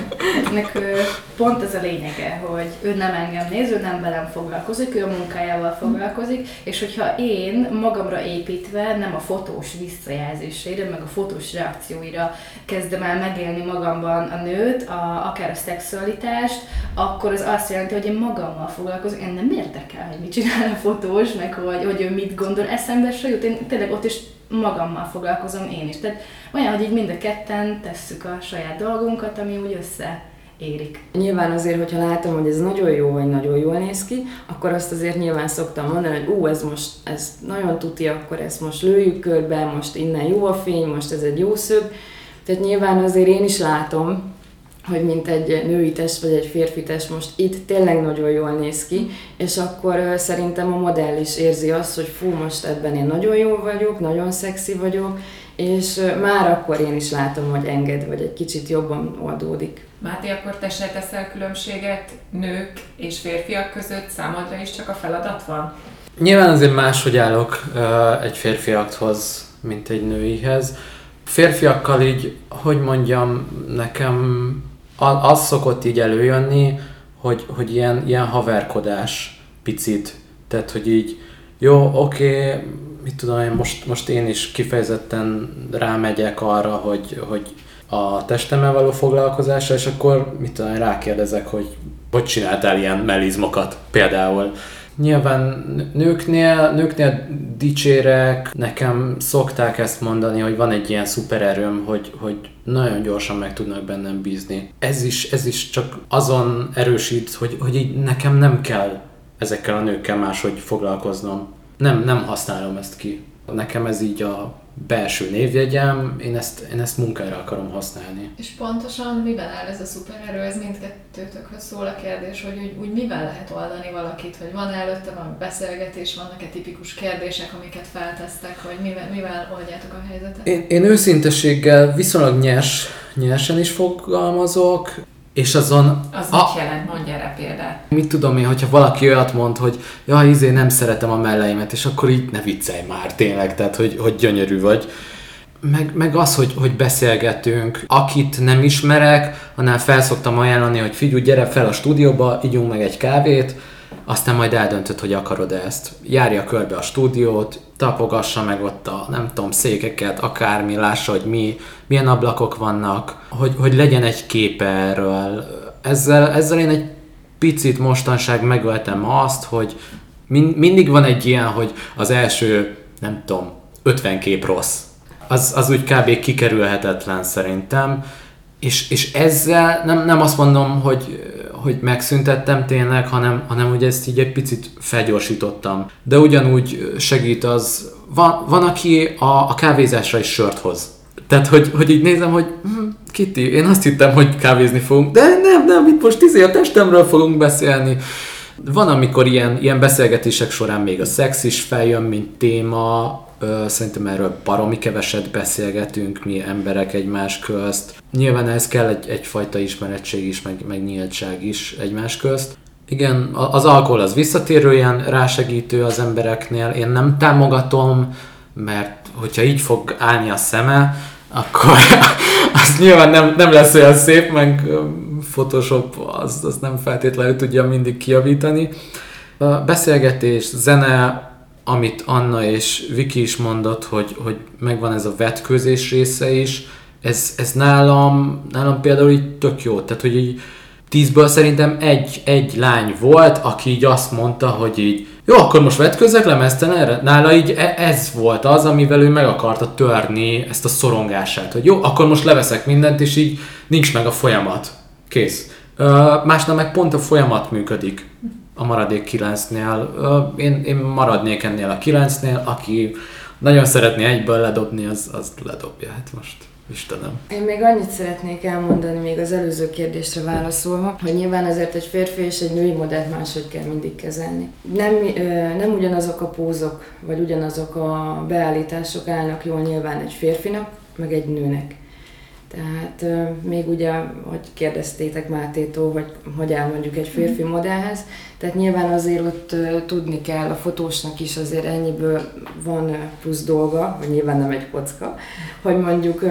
Ennek pont ez a lényege, hogy ő nem engem néz, ő nem velem foglalkozik, ő a munkájával foglalkozik, és hogyha én magamra építve, nem a fotós visszajelzésére, meg a fotós reakcióira kezdem el megélni magamban a nőt, a, akár a szexualitást, akkor az azt jelenti, hogy én magammal foglalkozok, én nem érdekel, hogy mit csinál a fotós, meg hogy, hogy ő mit gondol, eszembe se jut, én tényleg ott is magammal foglalkozom én is. Tehát olyan, hogy így mind a ketten tesszük a saját dolgunkat, ami úgy összeérik. Nyilván azért, hogyha látom, hogy ez nagyon jó, vagy nagyon jól néz ki, akkor azt azért nyilván szoktam mondani, hogy ú, ez most, ez nagyon tuti, akkor ezt most lőjük körbe, most innen jó a fény, most ez egy jó szög. Tehát nyilván azért én is látom, hogy mint egy női test vagy egy férfi test most itt tényleg nagyon jól néz ki, és akkor ö, szerintem a modell is érzi azt, hogy fú, most ebben én nagyon jó vagyok, nagyon szexi vagyok, és ö, már akkor én is látom, hogy enged, vagy egy kicsit jobban oldódik. Máté, akkor te se teszel különbséget nők és férfiak között, számodra is csak a feladat van? Nyilván azért máshogy állok ö, egy férfiakthoz, mint egy nőihez. Férfiakkal így, hogy mondjam, nekem az szokott így előjönni, hogy, hogy ilyen, ilyen haverkodás picit. Tehát, hogy így, jó, oké, mit tudom én, most, most én is kifejezetten rámegyek arra, hogy, hogy a testemmel való foglalkozásra, és akkor mit tudom, rákérdezek, hogy hogy csináltál ilyen mellizmokat például. Nyilván nőknél, nőknél dicsérek, nekem szokták ezt mondani, hogy van egy ilyen szupererőm, hogy, hogy nagyon gyorsan meg tudnak bennem bízni. Ez is, ez is csak azon erősít, hogy, hogy így nekem nem kell ezekkel a nőkkel máshogy foglalkoznom. Nem, nem használom ezt ki. Nekem ez így a belső névjegyem, én ezt, én ezt munkára akarom használni. És pontosan miben áll ez a szupererő? Ez mindkettőtökhöz szól a kérdés, hogy úgy, úgy mivel lehet oldani valakit, hogy van előtte valami beszélgetés, vannak-e tipikus kérdések, amiket feltesztek, hogy mivel, mivel oldjátok a helyzetet? Én, én őszintességgel viszonylag nyers, nyersen is fogalmazok, és azon... Az a, mit jelent? Mondj erre példát. Mit tudom én, hogyha valaki olyat mond, hogy ja, izé nem szeretem a melleimet, és akkor így ne viccelj már tényleg, tehát hogy, hogy gyönyörű vagy. Meg, meg az, hogy, hogy beszélgetünk, akit nem ismerek, annál felszoktam ajánlani, hogy figyelj, gyere fel a stúdióba, ígyunk meg egy kávét, aztán majd eldöntöd, hogy akarod ezt. Járja körbe a stúdiót, tapogassa meg ott a, nem tudom, székeket, akármi, lássa, hogy mi, milyen ablakok vannak, hogy, hogy legyen egy képe erről. Ezzel, ezzel én egy picit mostanság megöltem azt, hogy min, mindig van egy ilyen, hogy az első, nem tudom, 50 kép rossz. Az, az úgy kb. kikerülhetetlen szerintem. És, és ezzel nem, nem azt mondom, hogy hogy megszüntettem tényleg, hanem, hanem hogy ezt így egy picit felgyorsítottam. De ugyanúgy segít az, van, van aki a, a kávézásra is sört hoz. Tehát, hogy, hogy így nézem, hogy hm, Kitty, én azt hittem, hogy kávézni fogunk, de nem, nem, itt most izé a testemről fogunk beszélni. Van, amikor ilyen, ilyen beszélgetések során még a szex is feljön, mint téma, Szerintem erről baromi keveset beszélgetünk mi emberek egymás közt. Nyilván ez kell egy, egyfajta ismerettség is, meg, meg nyíltság is egymás közt. Igen, az alkohol az visszatérő ilyen rásegítő az embereknél. Én nem támogatom, mert hogyha így fog állni a szeme, akkor az nyilván nem, nem lesz olyan szép, meg Photoshop az, az nem feltétlenül tudja mindig kiavítani. A beszélgetés, zene, amit Anna és Viki is mondott, hogy, hogy megvan ez a vetkőzés része is, ez, ez nálam, nálam például így tök jó. Tehát, hogy így tízből szerintem egy, egy lány volt, aki így azt mondta, hogy így jó, akkor most vetkőzek lemezten erre? Nála így e, ez volt az, amivel ő meg akarta törni ezt a szorongását, hogy jó, akkor most leveszek mindent, és így nincs meg a folyamat. Kész. Másnál meg pont a folyamat működik a maradék kilencnél. Én, én maradnék ennél a kilencnél, aki nagyon szeretné egyből ledobni, az, az ledobja. Hát most Istenem. Én még annyit szeretnék elmondani még az előző kérdésre válaszolva, hogy nyilván azért egy férfi és egy női modellt máshogy kell mindig kezelni. Nem, nem ugyanazok a pózok, vagy ugyanazok a beállítások állnak jól nyilván egy férfinak, meg egy nőnek. Tehát még ugye, hogy kérdeztétek Mátétól, hogy hogy áll mondjuk egy férfi mhm. modellhez, tehát nyilván azért ott tudni kell a fotósnak is azért ennyiből van plusz dolga, vagy nyilván nem egy kocka, hogy mondjuk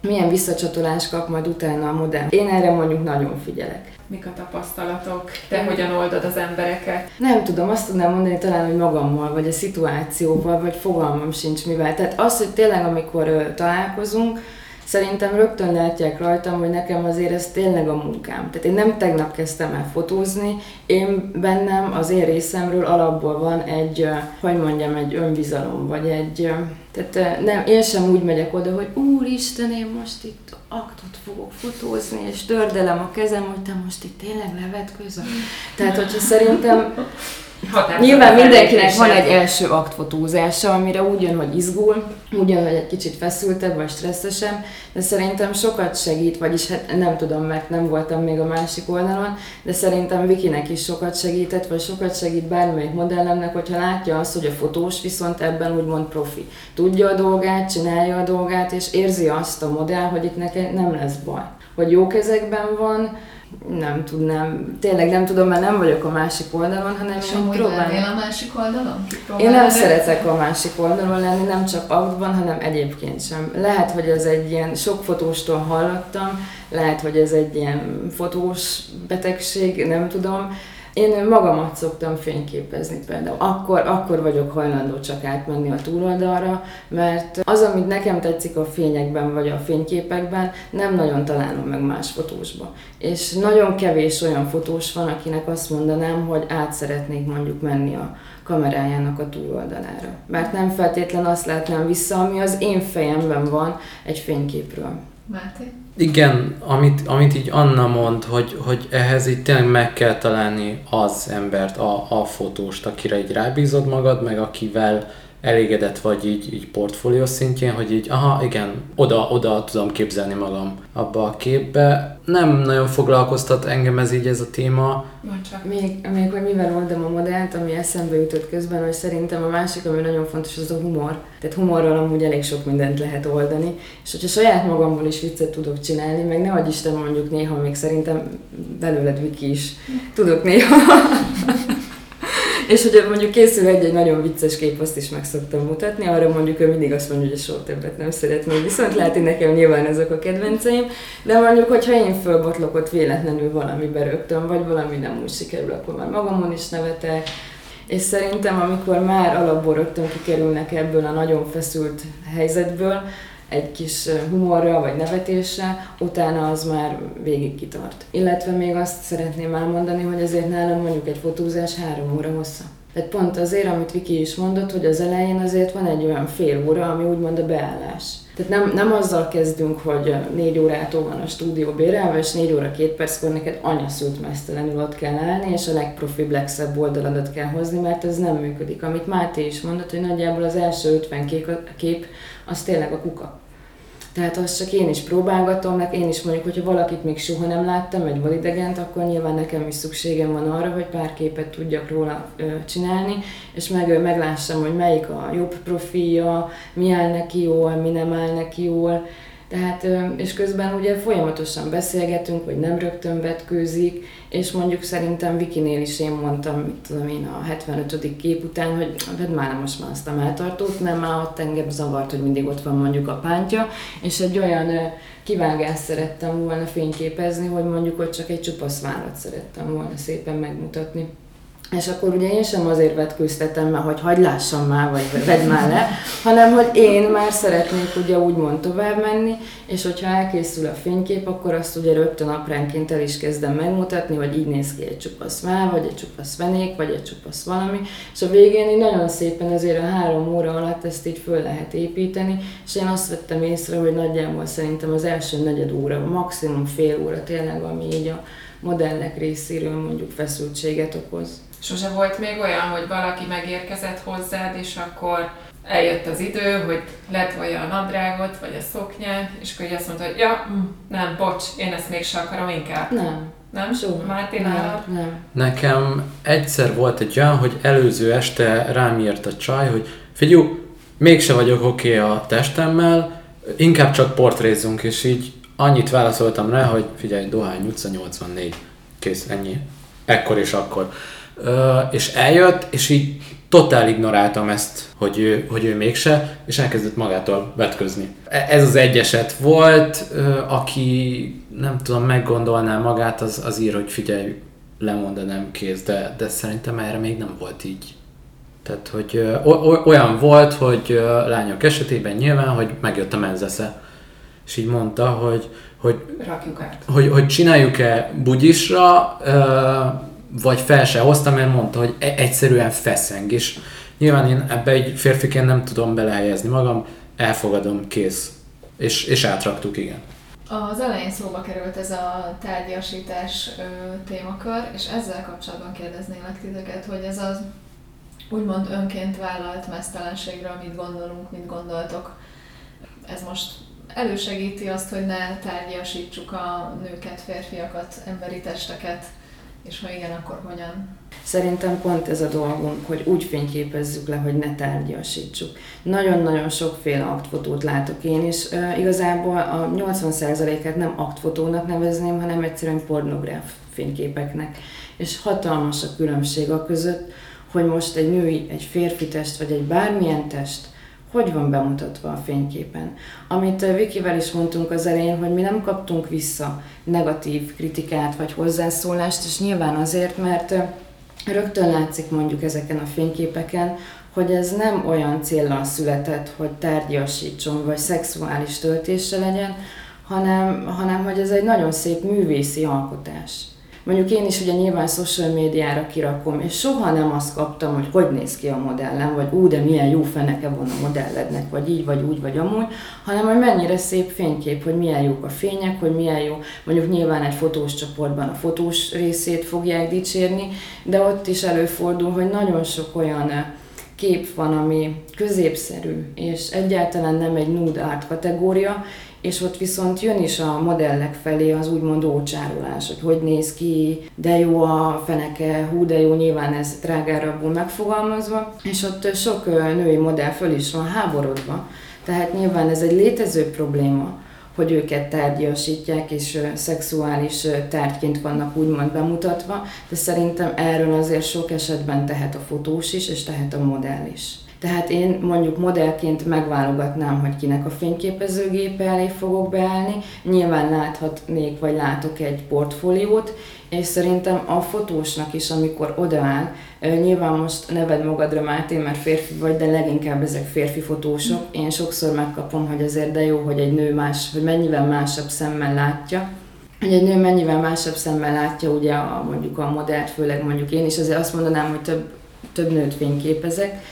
milyen visszacsatolás kap majd utána a modell. Én erre mondjuk nagyon figyelek. Mik a tapasztalatok? Te hogyan oldod az embereket? Nem tudom, azt tudnám mondani talán, hogy magammal, vagy a szituációval, vagy fogalmam sincs mivel. Tehát az, hogy tényleg amikor találkozunk, szerintem rögtön látják rajtam, hogy nekem azért ez tényleg a munkám. Tehát én nem tegnap kezdtem el fotózni, én bennem az én részemről alapból van egy, hogy mondjam, egy önbizalom, vagy egy, tehát nem, én sem úgy megyek oda, hogy úristen, én most itt aktot fogok fotózni, és tördelem a kezem, hogy te most itt tényleg levetközöl. Tehát, hogyha szerintem Nyilván mindenkinek van egy első aktfotózása, amire úgy jön, hogy izgul, úgy jön, hogy egy kicsit feszültebb vagy stresszesem, de szerintem sokat segít, vagyis hát nem tudom, mert nem voltam még a másik oldalon, de szerintem Vikinek is sokat segített, vagy sokat segít bármelyik modellemnek, hogyha látja azt, hogy a fotós viszont ebben úgymond profi. Tudja a dolgát, csinálja a dolgát, és érzi azt a modell, hogy itt neki nem lesz baj. Hogy jó kezekben van, nem tudnám, tényleg nem tudom, mert nem vagyok a másik oldalon, hanem És én próbálom. a másik oldalon? Én nem szeretek a másik oldalon lenni, nem csak aktban, hanem egyébként sem. Lehet, hogy ez egy ilyen, sok fotóstól hallottam, lehet, hogy ez egy ilyen fotós betegség, nem tudom, én magamat szoktam fényképezni például. Akkor, akkor vagyok hajlandó csak átmenni a túloldalra, mert az, amit nekem tetszik a fényekben vagy a fényképekben, nem nagyon találom meg más fotósba. És nagyon kevés olyan fotós van, akinek azt mondanám, hogy át szeretnék mondjuk menni a kamerájának a túloldalára. Mert nem feltétlen azt látnám vissza, ami az én fejemben van egy fényképről. Máté? Igen, amit, amit így Anna mond, hogy, hogy ehhez így tényleg meg kell találni az embert, a, a fotóst, akire így rábízod magad, meg akivel elégedett vagy így, így portfólió szintjén, hogy így, aha, igen, oda, oda tudom képzelni magam abba a képbe. Nem nagyon foglalkoztat engem ez így ez a téma. csak. Még, még hogy mivel oldom a modellt, ami eszembe jutott közben, hogy szerintem a másik, ami nagyon fontos, az a humor. Tehát humorral amúgy elég sok mindent lehet oldani, és hogyha saját magamból is viccet tudok csinálni, meg ne Isten mondjuk néha még szerintem belőled Viki is tudok néha és hogy mondjuk készül egy-egy nagyon vicces kép, azt is meg szoktam mutatni, arra mondjuk ő mindig azt mondja, hogy soha többet nem szeretném, viszont hogy nekem nyilván ezek a kedvenceim, de mondjuk, hogyha én fölbotlok ott véletlenül valami rögtön, vagy valami nem úgy sikerül, akkor már magamon is nevetek, és szerintem, amikor már alapból rögtön kikerülnek ebből a nagyon feszült helyzetből, egy kis humorra vagy nevetéssel, utána az már végig kitart. Illetve még azt szeretném elmondani, hogy ezért nálam mondjuk egy fotózás három óra hossza. Tehát pont azért, amit Viki is mondott, hogy az elején azért van egy olyan fél óra, ami úgymond a beállás. Tehát nem, nem azzal kezdünk, hogy négy órától van a stúdió bérelve, és négy óra két perckor neked anyaszült mesztelenül ott kell állni, és a legprofibb, legszebb oldaladat kell hozni, mert ez nem működik. Amit Máté is mondott, hogy nagyjából az első 50 kép, kép az tényleg a kuka. Tehát azt csak én is próbálgatom, meg én is mondjuk, hogyha valakit még soha nem láttam, egy vadidegent, akkor nyilván nekem is szükségem van arra, hogy pár képet tudjak róla csinálni, és meg, meglássam, hogy melyik a jobb profilja, mi áll neki jól, mi nem áll neki jól, tehát, és közben ugye folyamatosan beszélgetünk, hogy nem rögtön vetkőzik, és mondjuk szerintem Vikinél is én mondtam, mit tudom én, a 75. kép után, hogy vedd már most már azt a melltartót, nem már ott engem zavart, hogy mindig ott van mondjuk a pántja, és egy olyan kivágást szerettem volna fényképezni, hogy mondjuk ott csak egy csupasz vállat szerettem volna szépen megmutatni. És akkor ugye én sem azért vetkőztetem, mert hogy hagyd lássam már, vagy vedd már le, hanem hogy én már szeretnék ugye úgymond tovább menni, és hogyha elkészül a fénykép, akkor azt ugye rögtön apránként el is kezdem megmutatni, hogy így néz ki egy csupasz már, vagy egy csupasz venék, vagy egy csupasz valami, és a végén így nagyon szépen azért a három óra alatt ezt így föl lehet építeni, és én azt vettem észre, hogy nagyjából szerintem az első negyed óra, maximum fél óra tényleg, ami így a modellek részéről mondjuk feszültséget okoz. Sose volt még olyan, hogy valaki megérkezett hozzád, és akkor eljött az idő, hogy letolja a nadrágot, vagy a szoknyát, és akkor azt mondta, hogy ja, mm, nem, bocs, én ezt még se akarom inkább. Nem. Nem? Soha. Márti nem, nem. Nekem egyszer volt egy olyan, hogy előző este rám írt a csaj, hogy figyú, mégse vagyok oké okay a testemmel, inkább csak portrézzunk, és így annyit válaszoltam rá, hogy figyelj, Dohány utca 84, kész, ennyi, ekkor és akkor és eljött, és így totál ignoráltam ezt, hogy ő, hogy ő mégse, és elkezdett magától vetközni. E, ez az egy eset volt, aki nem tudom, meggondolná magát, az, az ír, hogy figyelj, lemondanám kész, de, de szerintem erre még nem volt így. Tehát, hogy olyan volt, hogy lányok esetében nyilván, hogy megjött a menzesze, és így mondta, hogy, hogy, Rakjuk át. hogy, hogy csináljuk-e bugyisra, vagy fel se hoztam, mert mondta, hogy e- egyszerűen feszeng, és nyilván én ebbe egy férfiként nem tudom belehelyezni magam, elfogadom, kész. És, és átraktuk, igen. Az elején szóba került ez a tárgyasítás témakör, és ezzel kapcsolatban kérdeznélek titeket, hogy ez az úgymond önként vállalt mesztelenségről mit gondolunk, mit gondoltok. Ez most elősegíti azt, hogy ne tárgyasítsuk a nőket, férfiakat, emberi testeket, és ha igen, akkor hogyan? Szerintem pont ez a dolgunk, hogy úgy fényképezzük le, hogy ne tárgyasítsuk. Nagyon-nagyon sokféle aktfotót látok én, és uh, igazából a 80%-át nem aktfotónak nevezném, hanem egyszerűen pornográf fényképeknek. És hatalmas a különbség a között, hogy most egy női, egy férfi test, vagy egy bármilyen test hogy van bemutatva a fényképen. Amit Vikivel is mondtunk az elején, hogy mi nem kaptunk vissza negatív kritikát vagy hozzászólást, és nyilván azért, mert rögtön látszik mondjuk ezeken a fényképeken, hogy ez nem olyan célral született, hogy tárgyasítson vagy szexuális töltése legyen, hanem, hanem hogy ez egy nagyon szép művészi alkotás. Mondjuk én is ugye nyilván social médiára kirakom, és soha nem azt kaptam, hogy hogy néz ki a modellem, vagy ú, de milyen jó feneke van a modellednek, vagy így, vagy úgy, vagy amúgy, hanem hogy mennyire szép fénykép, hogy milyen jók a fények, hogy milyen jó, mondjuk nyilván egy fotós csoportban a fotós részét fogják dicsérni, de ott is előfordul, hogy nagyon sok olyan kép van, ami középszerű, és egyáltalán nem egy nude art kategória, és ott viszont jön is a modellek felé az úgymond ócsárolás, hogy hogy néz ki, de jó a feneke, hú de jó, nyilván ez drágárabbul megfogalmazva, és ott sok női modell föl is van háborodva. Tehát nyilván ez egy létező probléma, hogy őket tárgyasítják és szexuális tárgyként vannak úgymond bemutatva, de szerintem erről azért sok esetben tehet a fotós is, és tehet a modell is. Tehát én mondjuk modellként megválogatnám, hogy kinek a fényképezőgépe elé fogok beállni. Nyilván láthatnék, vagy látok egy portfóliót, és szerintem a fotósnak is, amikor odaáll, nyilván most neved magadra Máté, mert férfi vagy, de leginkább ezek férfi fotósok. Én sokszor megkapom, hogy azért de jó, hogy egy nő más, hogy mennyivel másabb szemmel látja, hogy egy nő mennyivel másabb szemmel látja ugye a, mondjuk a modellt, főleg mondjuk én is, azért azt mondanám, hogy több, több nőt fényképezek,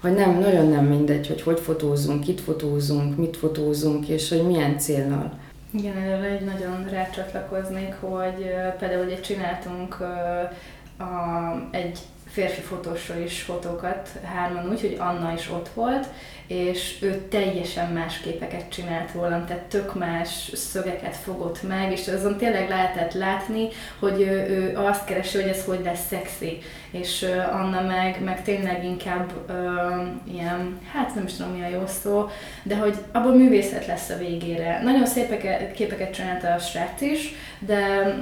hogy nem, nagyon nem mindegy, hogy hogy fotózunk, kit fotózunk, mit fotózunk, és hogy milyen célnal. Igen, erre egy nagyon rácsatlakoznék, hogy például ugye csináltunk a, egy férfi fotósról is fotókat, hárman úgy, hogy Anna is ott volt, és ő teljesen más képeket csinált rólam, tehát tök más szögeket fogott meg, és azon tényleg lehetett látni, hogy ő, ő azt keresi, hogy ez hogy lesz szexi, és Anna meg, meg tényleg inkább ö, ilyen, hát nem is tudom mi a jó szó, de hogy abból művészet lesz a végére. Nagyon szép képeket csinálta a srác is, de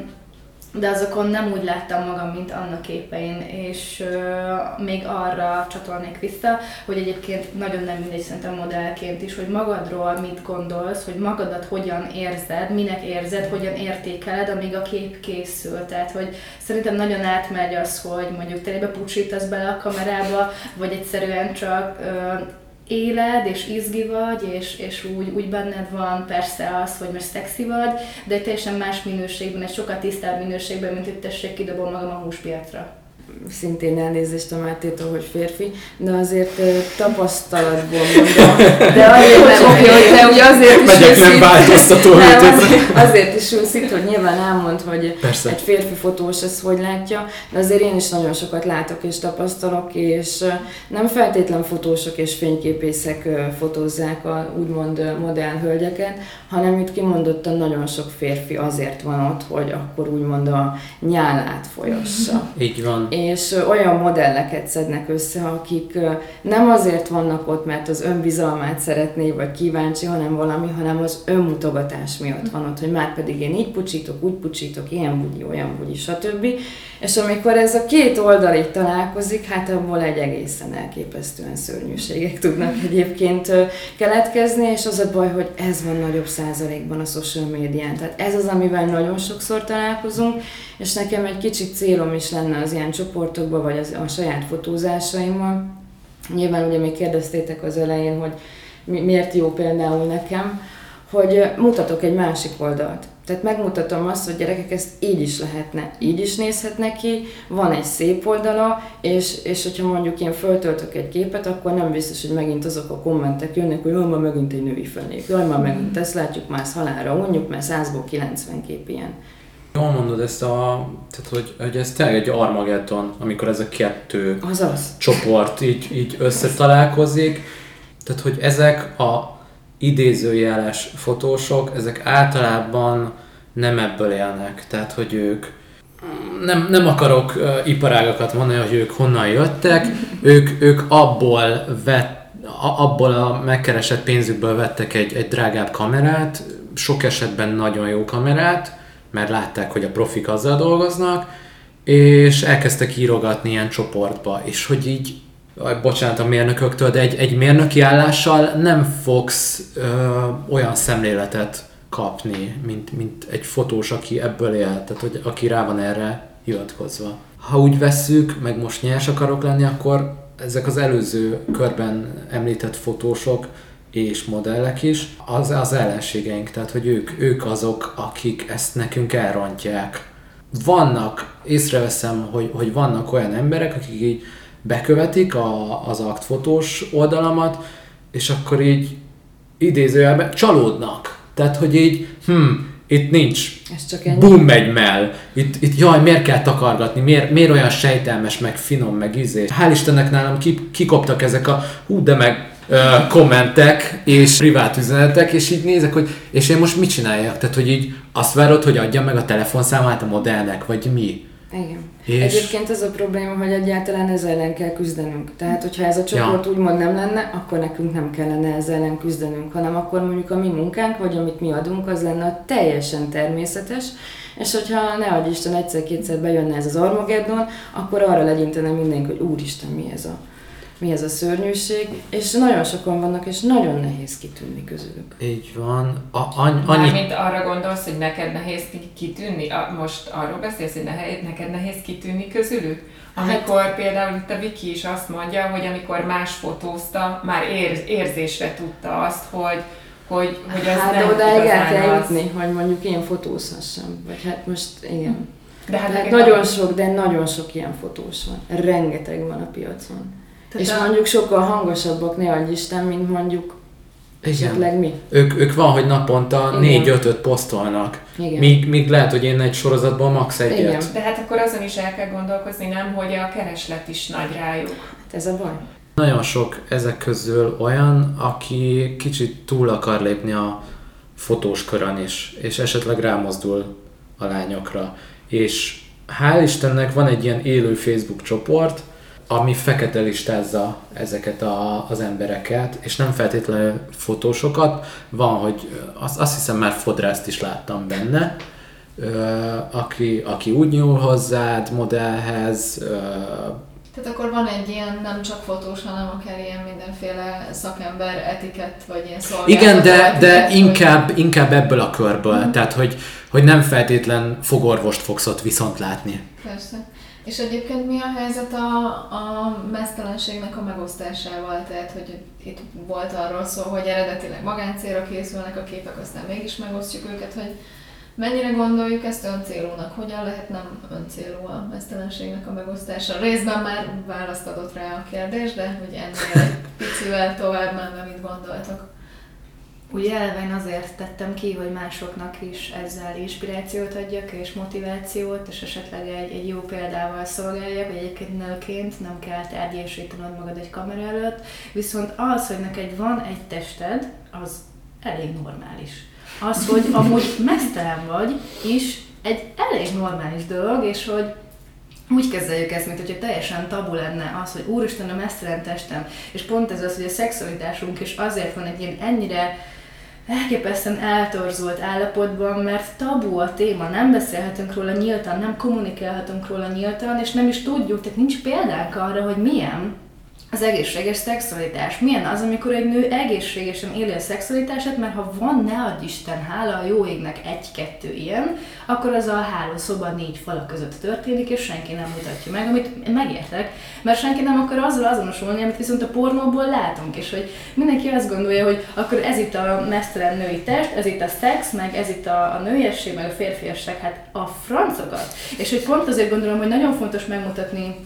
de azokon nem úgy láttam magam, mint annak képein, és uh, még arra csatolnék vissza, hogy egyébként nagyon nem mindegy szerintem modellként is, hogy magadról mit gondolsz, hogy magadat hogyan érzed, minek érzed, hogyan értékeled, amíg a kép készül. Tehát, hogy szerintem nagyon átmegy az, hogy mondjuk te bepucsítasz bele a kamerába, vagy egyszerűen csak uh, éled, és izgi vagy, és, és úgy, úgy benned van persze az, hogy most szexi vagy, de teljesen más minőségben, egy sokkal tisztább minőségben, mint hogy tessék, kidobom magam a húspiacra szintén elnézést a Mátétól, hogy férfi, de azért tapasztalatból mondom. De azért nem, oké, hogy te ugye azért is Megyek nem változtató nem, azért, azért is ülsz itt, hogy nyilván elmond, hogy Persze. egy férfi fotós ezt hogy látja, de azért én is nagyon sokat látok és tapasztalok, és nem feltétlen fotósok és fényképészek fotózzák a úgymond modern hölgyeket, hanem itt kimondottan nagyon sok férfi azért van ott, hogy akkor úgymond a nyálát folyassa. Így van és olyan modelleket szednek össze, akik nem azért vannak ott, mert az önbizalmát szeretné, vagy kíváncsi, hanem valami, hanem az önmutogatás miatt van ott, hogy már pedig én így pucsítok, úgy pucsítok, ilyen bugyi, olyan bugyi, stb. És amikor ez a két oldal így találkozik, hát abból egy egészen elképesztően szörnyűségek tudnak egyébként keletkezni, és az a baj, hogy ez van nagyobb százalékban a social médián. Tehát ez az, amivel nagyon sokszor találkozunk, és nekem egy kicsit célom is lenne az ilyen csoportokban, vagy az, a saját fotózásaimmal. Nyilván ugye még kérdeztétek az elején, hogy miért jó például nekem, hogy mutatok egy másik oldalt. Tehát megmutatom azt, hogy gyerekek, ezt így is lehetne, így is nézhetne ki, van egy szép oldala, és, és hogyha mondjuk én föltöltök egy képet, akkor nem biztos, hogy megint azok a kommentek jönnek, hogy jaj, már megint egy női fenék, jaj, már megint ezt látjuk már halára, unjuk, mert 100-ból 90 kép ilyen. Jól mondod ezt a, tehát hogy, hogy ez tényleg egy Armageddon, amikor ez a kettő Azaz. csoport így, így összetalálkozik. Tehát, hogy ezek a idézőjeles fotósok, ezek általában nem ebből élnek. Tehát, hogy ők nem, nem akarok uh, iparágakat mondani, hogy ők honnan jöttek, ők, ők abból vett abból a megkeresett pénzükből vettek egy, egy drágább kamerát, sok esetben nagyon jó kamerát, mert látták, hogy a profik azzal dolgoznak, és elkezdtek írogatni ilyen csoportba, és hogy így, bocsánat a mérnököktől, de egy, egy mérnöki állással nem fogsz ö, olyan szemléletet kapni, mint, mint egy fotós, aki ebből él, tehát hogy aki rá van erre hivatkozva. Ha úgy vesszük, meg most nyers akarok lenni, akkor ezek az előző körben említett fotósok és modellek is, az az ellenségeink, tehát hogy ők, ők azok, akik ezt nekünk elrontják. Vannak, észreveszem, hogy, hogy vannak olyan emberek, akik így bekövetik a, az aktfotós oldalamat, és akkor így idézőjelben csalódnak. Tehát, hogy így, hm, Itt nincs. Ez csak ennyi. Bum megy mell. Itt, itt jaj, miért kell takargatni? Miért, miért olyan sejtelmes, meg finom, meg izé? Hál' Istennek nálam ki, kikoptak ezek a hú, de meg ö, kommentek és privát üzenetek, és így nézek, hogy és én most mit csináljak? Tehát, hogy így azt várod, hogy adjam meg a telefonszámát a modellnek, vagy mi? Igen. És-. Egyébként az a probléma, hogy egyáltalán ezzel ellen kell küzdenünk. Tehát, hogyha ez a csoport Ja. úgymond nem lenne, akkor nekünk nem kellene ezzel ellen küzdenünk, hanem akkor mondjuk a mi munkánk, vagy amit mi adunk, az lenne a teljesen természetes, és hogyha ne adj Isten egyszer-kétszer bejönne ez az Armageddon, akkor arra legyintene mindenki, hogy úristen, mi ez a mi ez a szörnyűség, és nagyon sokan vannak, és nagyon nehéz kitűnni közülük. Így van. A, any, annyi... Mármint arra gondolsz, hogy neked nehéz ki- kitűnni? A, most arról beszélsz, hogy nehéz, neked nehéz kitűnni közülük? Amikor hát, például itt a Viki is azt mondja, hogy amikor más fotózta, már ér, érzésre tudta azt, hogy, hogy, hogy ez hát nem odáig el kell az. jutni, hogy mondjuk én fotózhassam. Vagy hát most igen. De hát neked nagyon a- sok, de nagyon sok ilyen fotós van. Rengeteg van a piacon. Tehát és a- mondjuk sokkal hangosabbak, ne adj Isten, mint mondjuk esetleg mi. Ők, ők van, hogy naponta négy-ötöt posztolnak. Igen. Míg, míg lehet, hogy én egy sorozatból max egyet. Igen. De hát akkor azon is el kell gondolkozni, nem, hogy a kereslet is nagy rájuk. Hát ez a baj. Nagyon sok ezek közül olyan, aki kicsit túl akar lépni a fotós körön is, és esetleg rámozdul a lányokra. És hál' Istennek van egy ilyen élő Facebook csoport, ami fekete listázza ezeket a, az embereket, és nem feltétlenül fotósokat, van, hogy azt, azt hiszem már fodrászt is láttam benne, ö, aki, aki úgy nyúl hozzád modellhez, ö, Tehát akkor van egy ilyen nem csak fotós, hanem akár ilyen mindenféle szakember etikett, vagy ilyen szolgáltató Igen, de, etikett, de vagy- inkább, inkább ebből a körből, tehát hogy, hogy nem feltétlen fogorvost fogsz ott viszont látni. Persze. És egyébként mi a helyzet a, a mesztelenségnek a megosztásával? Tehát, hogy itt volt arról szó, hogy eredetileg magáncélra készülnek a képek, aztán mégis megosztjuk őket, hogy mennyire gondoljuk ezt öncélúnak? Hogyan lehet nem öncélú a mesztelenségnek a megosztása? Részben már választ adott rá a kérdés, de hogy ennél egy picivel tovább menve, mit gondoltak? Ugye elve én azért tettem ki, hogy másoknak is ezzel inspirációt adjak és motivációt, és esetleg egy, egy jó példával szolgáljak, hogy egyébként nőként nem kell tárgyasítanod magad egy kamera előtt, viszont az, hogy neked van egy tested, az elég normális. Az, hogy amúgy mesztelen vagy, is egy elég normális dolog, és hogy úgy kezeljük ezt, mint hogyha teljesen tabu lenne az, hogy úristen a mesztelen testem, és pont ez az, hogy a szexualitásunk is azért van egy ilyen ennyire elképesztően eltorzult állapotban, mert tabu a téma, nem beszélhetünk róla nyíltan, nem kommunikálhatunk róla nyíltan, és nem is tudjuk, tehát nincs példánk arra, hogy milyen az egészséges szexualitás. Milyen az, amikor egy nő egészségesen éli a szexualitását, mert ha van, ne adj Isten, hála a jó égnek egy-kettő ilyen, akkor az a hálószoba négy fala között történik, és senki nem mutatja meg, amit megértek, mert senki nem akar azzal azonosulni, amit viszont a pornóból látunk, és hogy mindenki azt gondolja, hogy akkor ez itt a mesztelen női test, ez itt a szex, meg ez itt a, a nőiesség, meg a férfiasság, hát a francokat. És hogy pont azért gondolom, hogy nagyon fontos megmutatni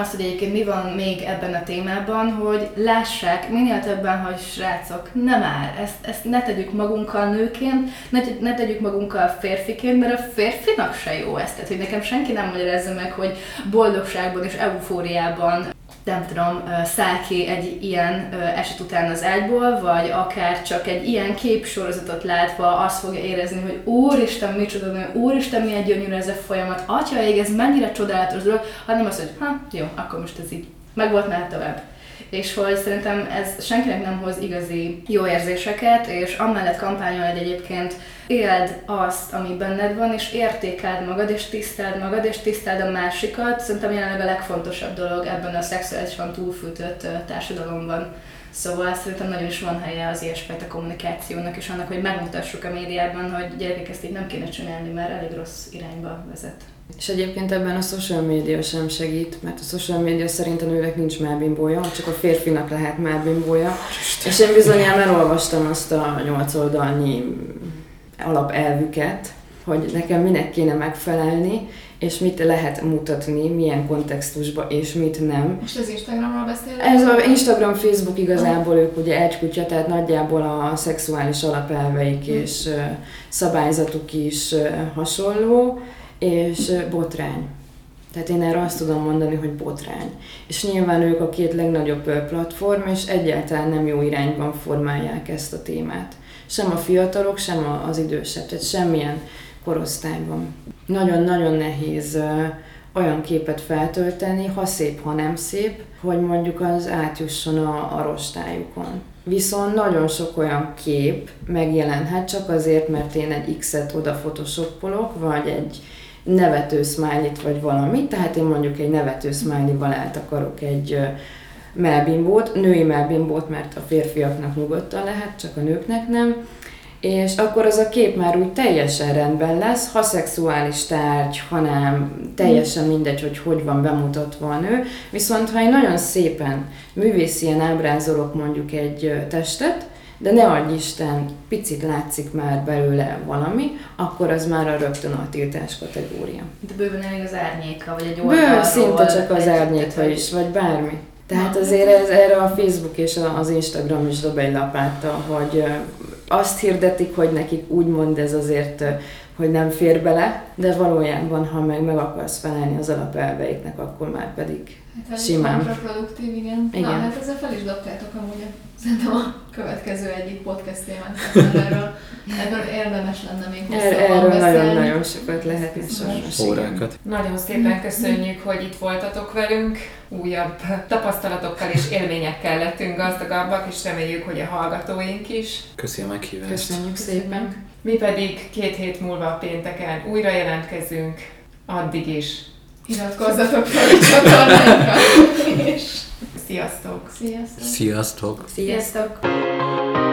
azt, hogy egyébként mi van még ebben a témában, hogy lássák minél többen, hogy srácok, nem áll, ezt, ezt ne tegyük magunkkal nőként, ne, ne tegyük magunkkal férfiként, mert a férfinak se jó ezt. Tehát, hogy nekem senki nem magyarázza meg, hogy boldogságban és eufóriában nem tudom, ö, száll ki egy ilyen eset után az ágyból, vagy akár csak egy ilyen képsorozatot látva azt fogja érezni, hogy úristen, micsoda nő, úristen, milyen gyönyörű ez a folyamat, atya ég, ez mennyire csodálatos dolog, hanem azt, hogy ha, jó, akkor most ez így, meg volt már tovább. És hogy szerintem ez senkinek nem hoz igazi jó érzéseket, és amellett kampányol, hogy egyébként éld azt, ami benned van, és értékeld magad, és tiszteld magad, és tiszteld a másikat. Szerintem jelenleg a legfontosabb dolog ebben a szexuálisan túlfűtött társadalomban. Szóval szerintem nagyon is van helye az ilyesfajta kommunikációnak, és annak, hogy megmutassuk a médiában, hogy gyerekek ezt így nem kéne csinálni, mert elég rossz irányba vezet. És egyébként ebben a social media sem segít, mert a social media szerint a nőnek nincs melbimbója, csak a férfinak lehet melbimbója. És én bizonyám elolvastam azt a nyolc oldalnyi alapelvüket, hogy nekem minek kéne megfelelni, és mit lehet mutatni, milyen kontextusba, és mit nem. Most az Instagramról beszél? Ez a Instagram, Facebook igazából ők ugye egy kutya, tehát nagyjából a szexuális alapelveik és szabályzatuk is hasonló, és botrány. Tehát én erre azt tudom mondani, hogy botrány. És nyilván ők a két legnagyobb platform, és egyáltalán nem jó irányban formálják ezt a témát. Sem a fiatalok, sem az idősebb, tehát semmilyen korosztályban. Nagyon-nagyon nehéz olyan képet feltölteni, ha szép, ha nem szép, hogy mondjuk az átjusson a, a rostájukon. Viszont nagyon sok olyan kép megjelenhet csak azért, mert én egy X-et oda photoshopolok, vagy egy nevető smiley vagy valamit, tehát én mondjuk egy nevető smiley-val eltakarok egy melbimbót, női melbimbót, mert a férfiaknak nyugodtan lehet, csak a nőknek nem, és akkor az a kép már úgy teljesen rendben lesz, ha szexuális tárgy, hanem teljesen mindegy, hogy hogy van bemutatva a nő. Viszont ha én nagyon szépen művészien ábrázolok mondjuk egy testet, de ne adj Isten, picit látszik már belőle valami, akkor az már a rögtön a tiltás kategória. De bőven elég az árnyéka, vagy egy Bő, oldalról. szinte csak az árnyéka is, vagy bármi. Tehát azért ez, erre a Facebook és az Instagram is dob egy lapáttal, hogy azt hirdetik, hogy nekik úgymond ez azért, hogy nem fér bele, de valójában, ha meg meg akarsz felelni az alapelveiknek, akkor már pedig Hát Simán. kontraproduktív, igen. Igen. Na, hát ezzel fel is dobtátok amúgy a, szerintem a következő egyik podcast témánk erről, erről érdemes lenne még er, hosszabban erről beszélni. nagyon-nagyon sokat lehetne sajnos. Órákat. Nagyon szépen köszönjük, hogy itt voltatok velünk. Újabb tapasztalatokkal és élményekkel lettünk gazdagabbak, és reméljük, hogy a hallgatóink is. Köszi a meghívást. Köszönjük szépen. Mi pedig két hét múlva pénteken újra jelentkezünk. Addig is. Iratkozzatok fel a csatornánkra, és Sziasztok! sziasztok! Sziasztok! Sziasztok! Sziasztok!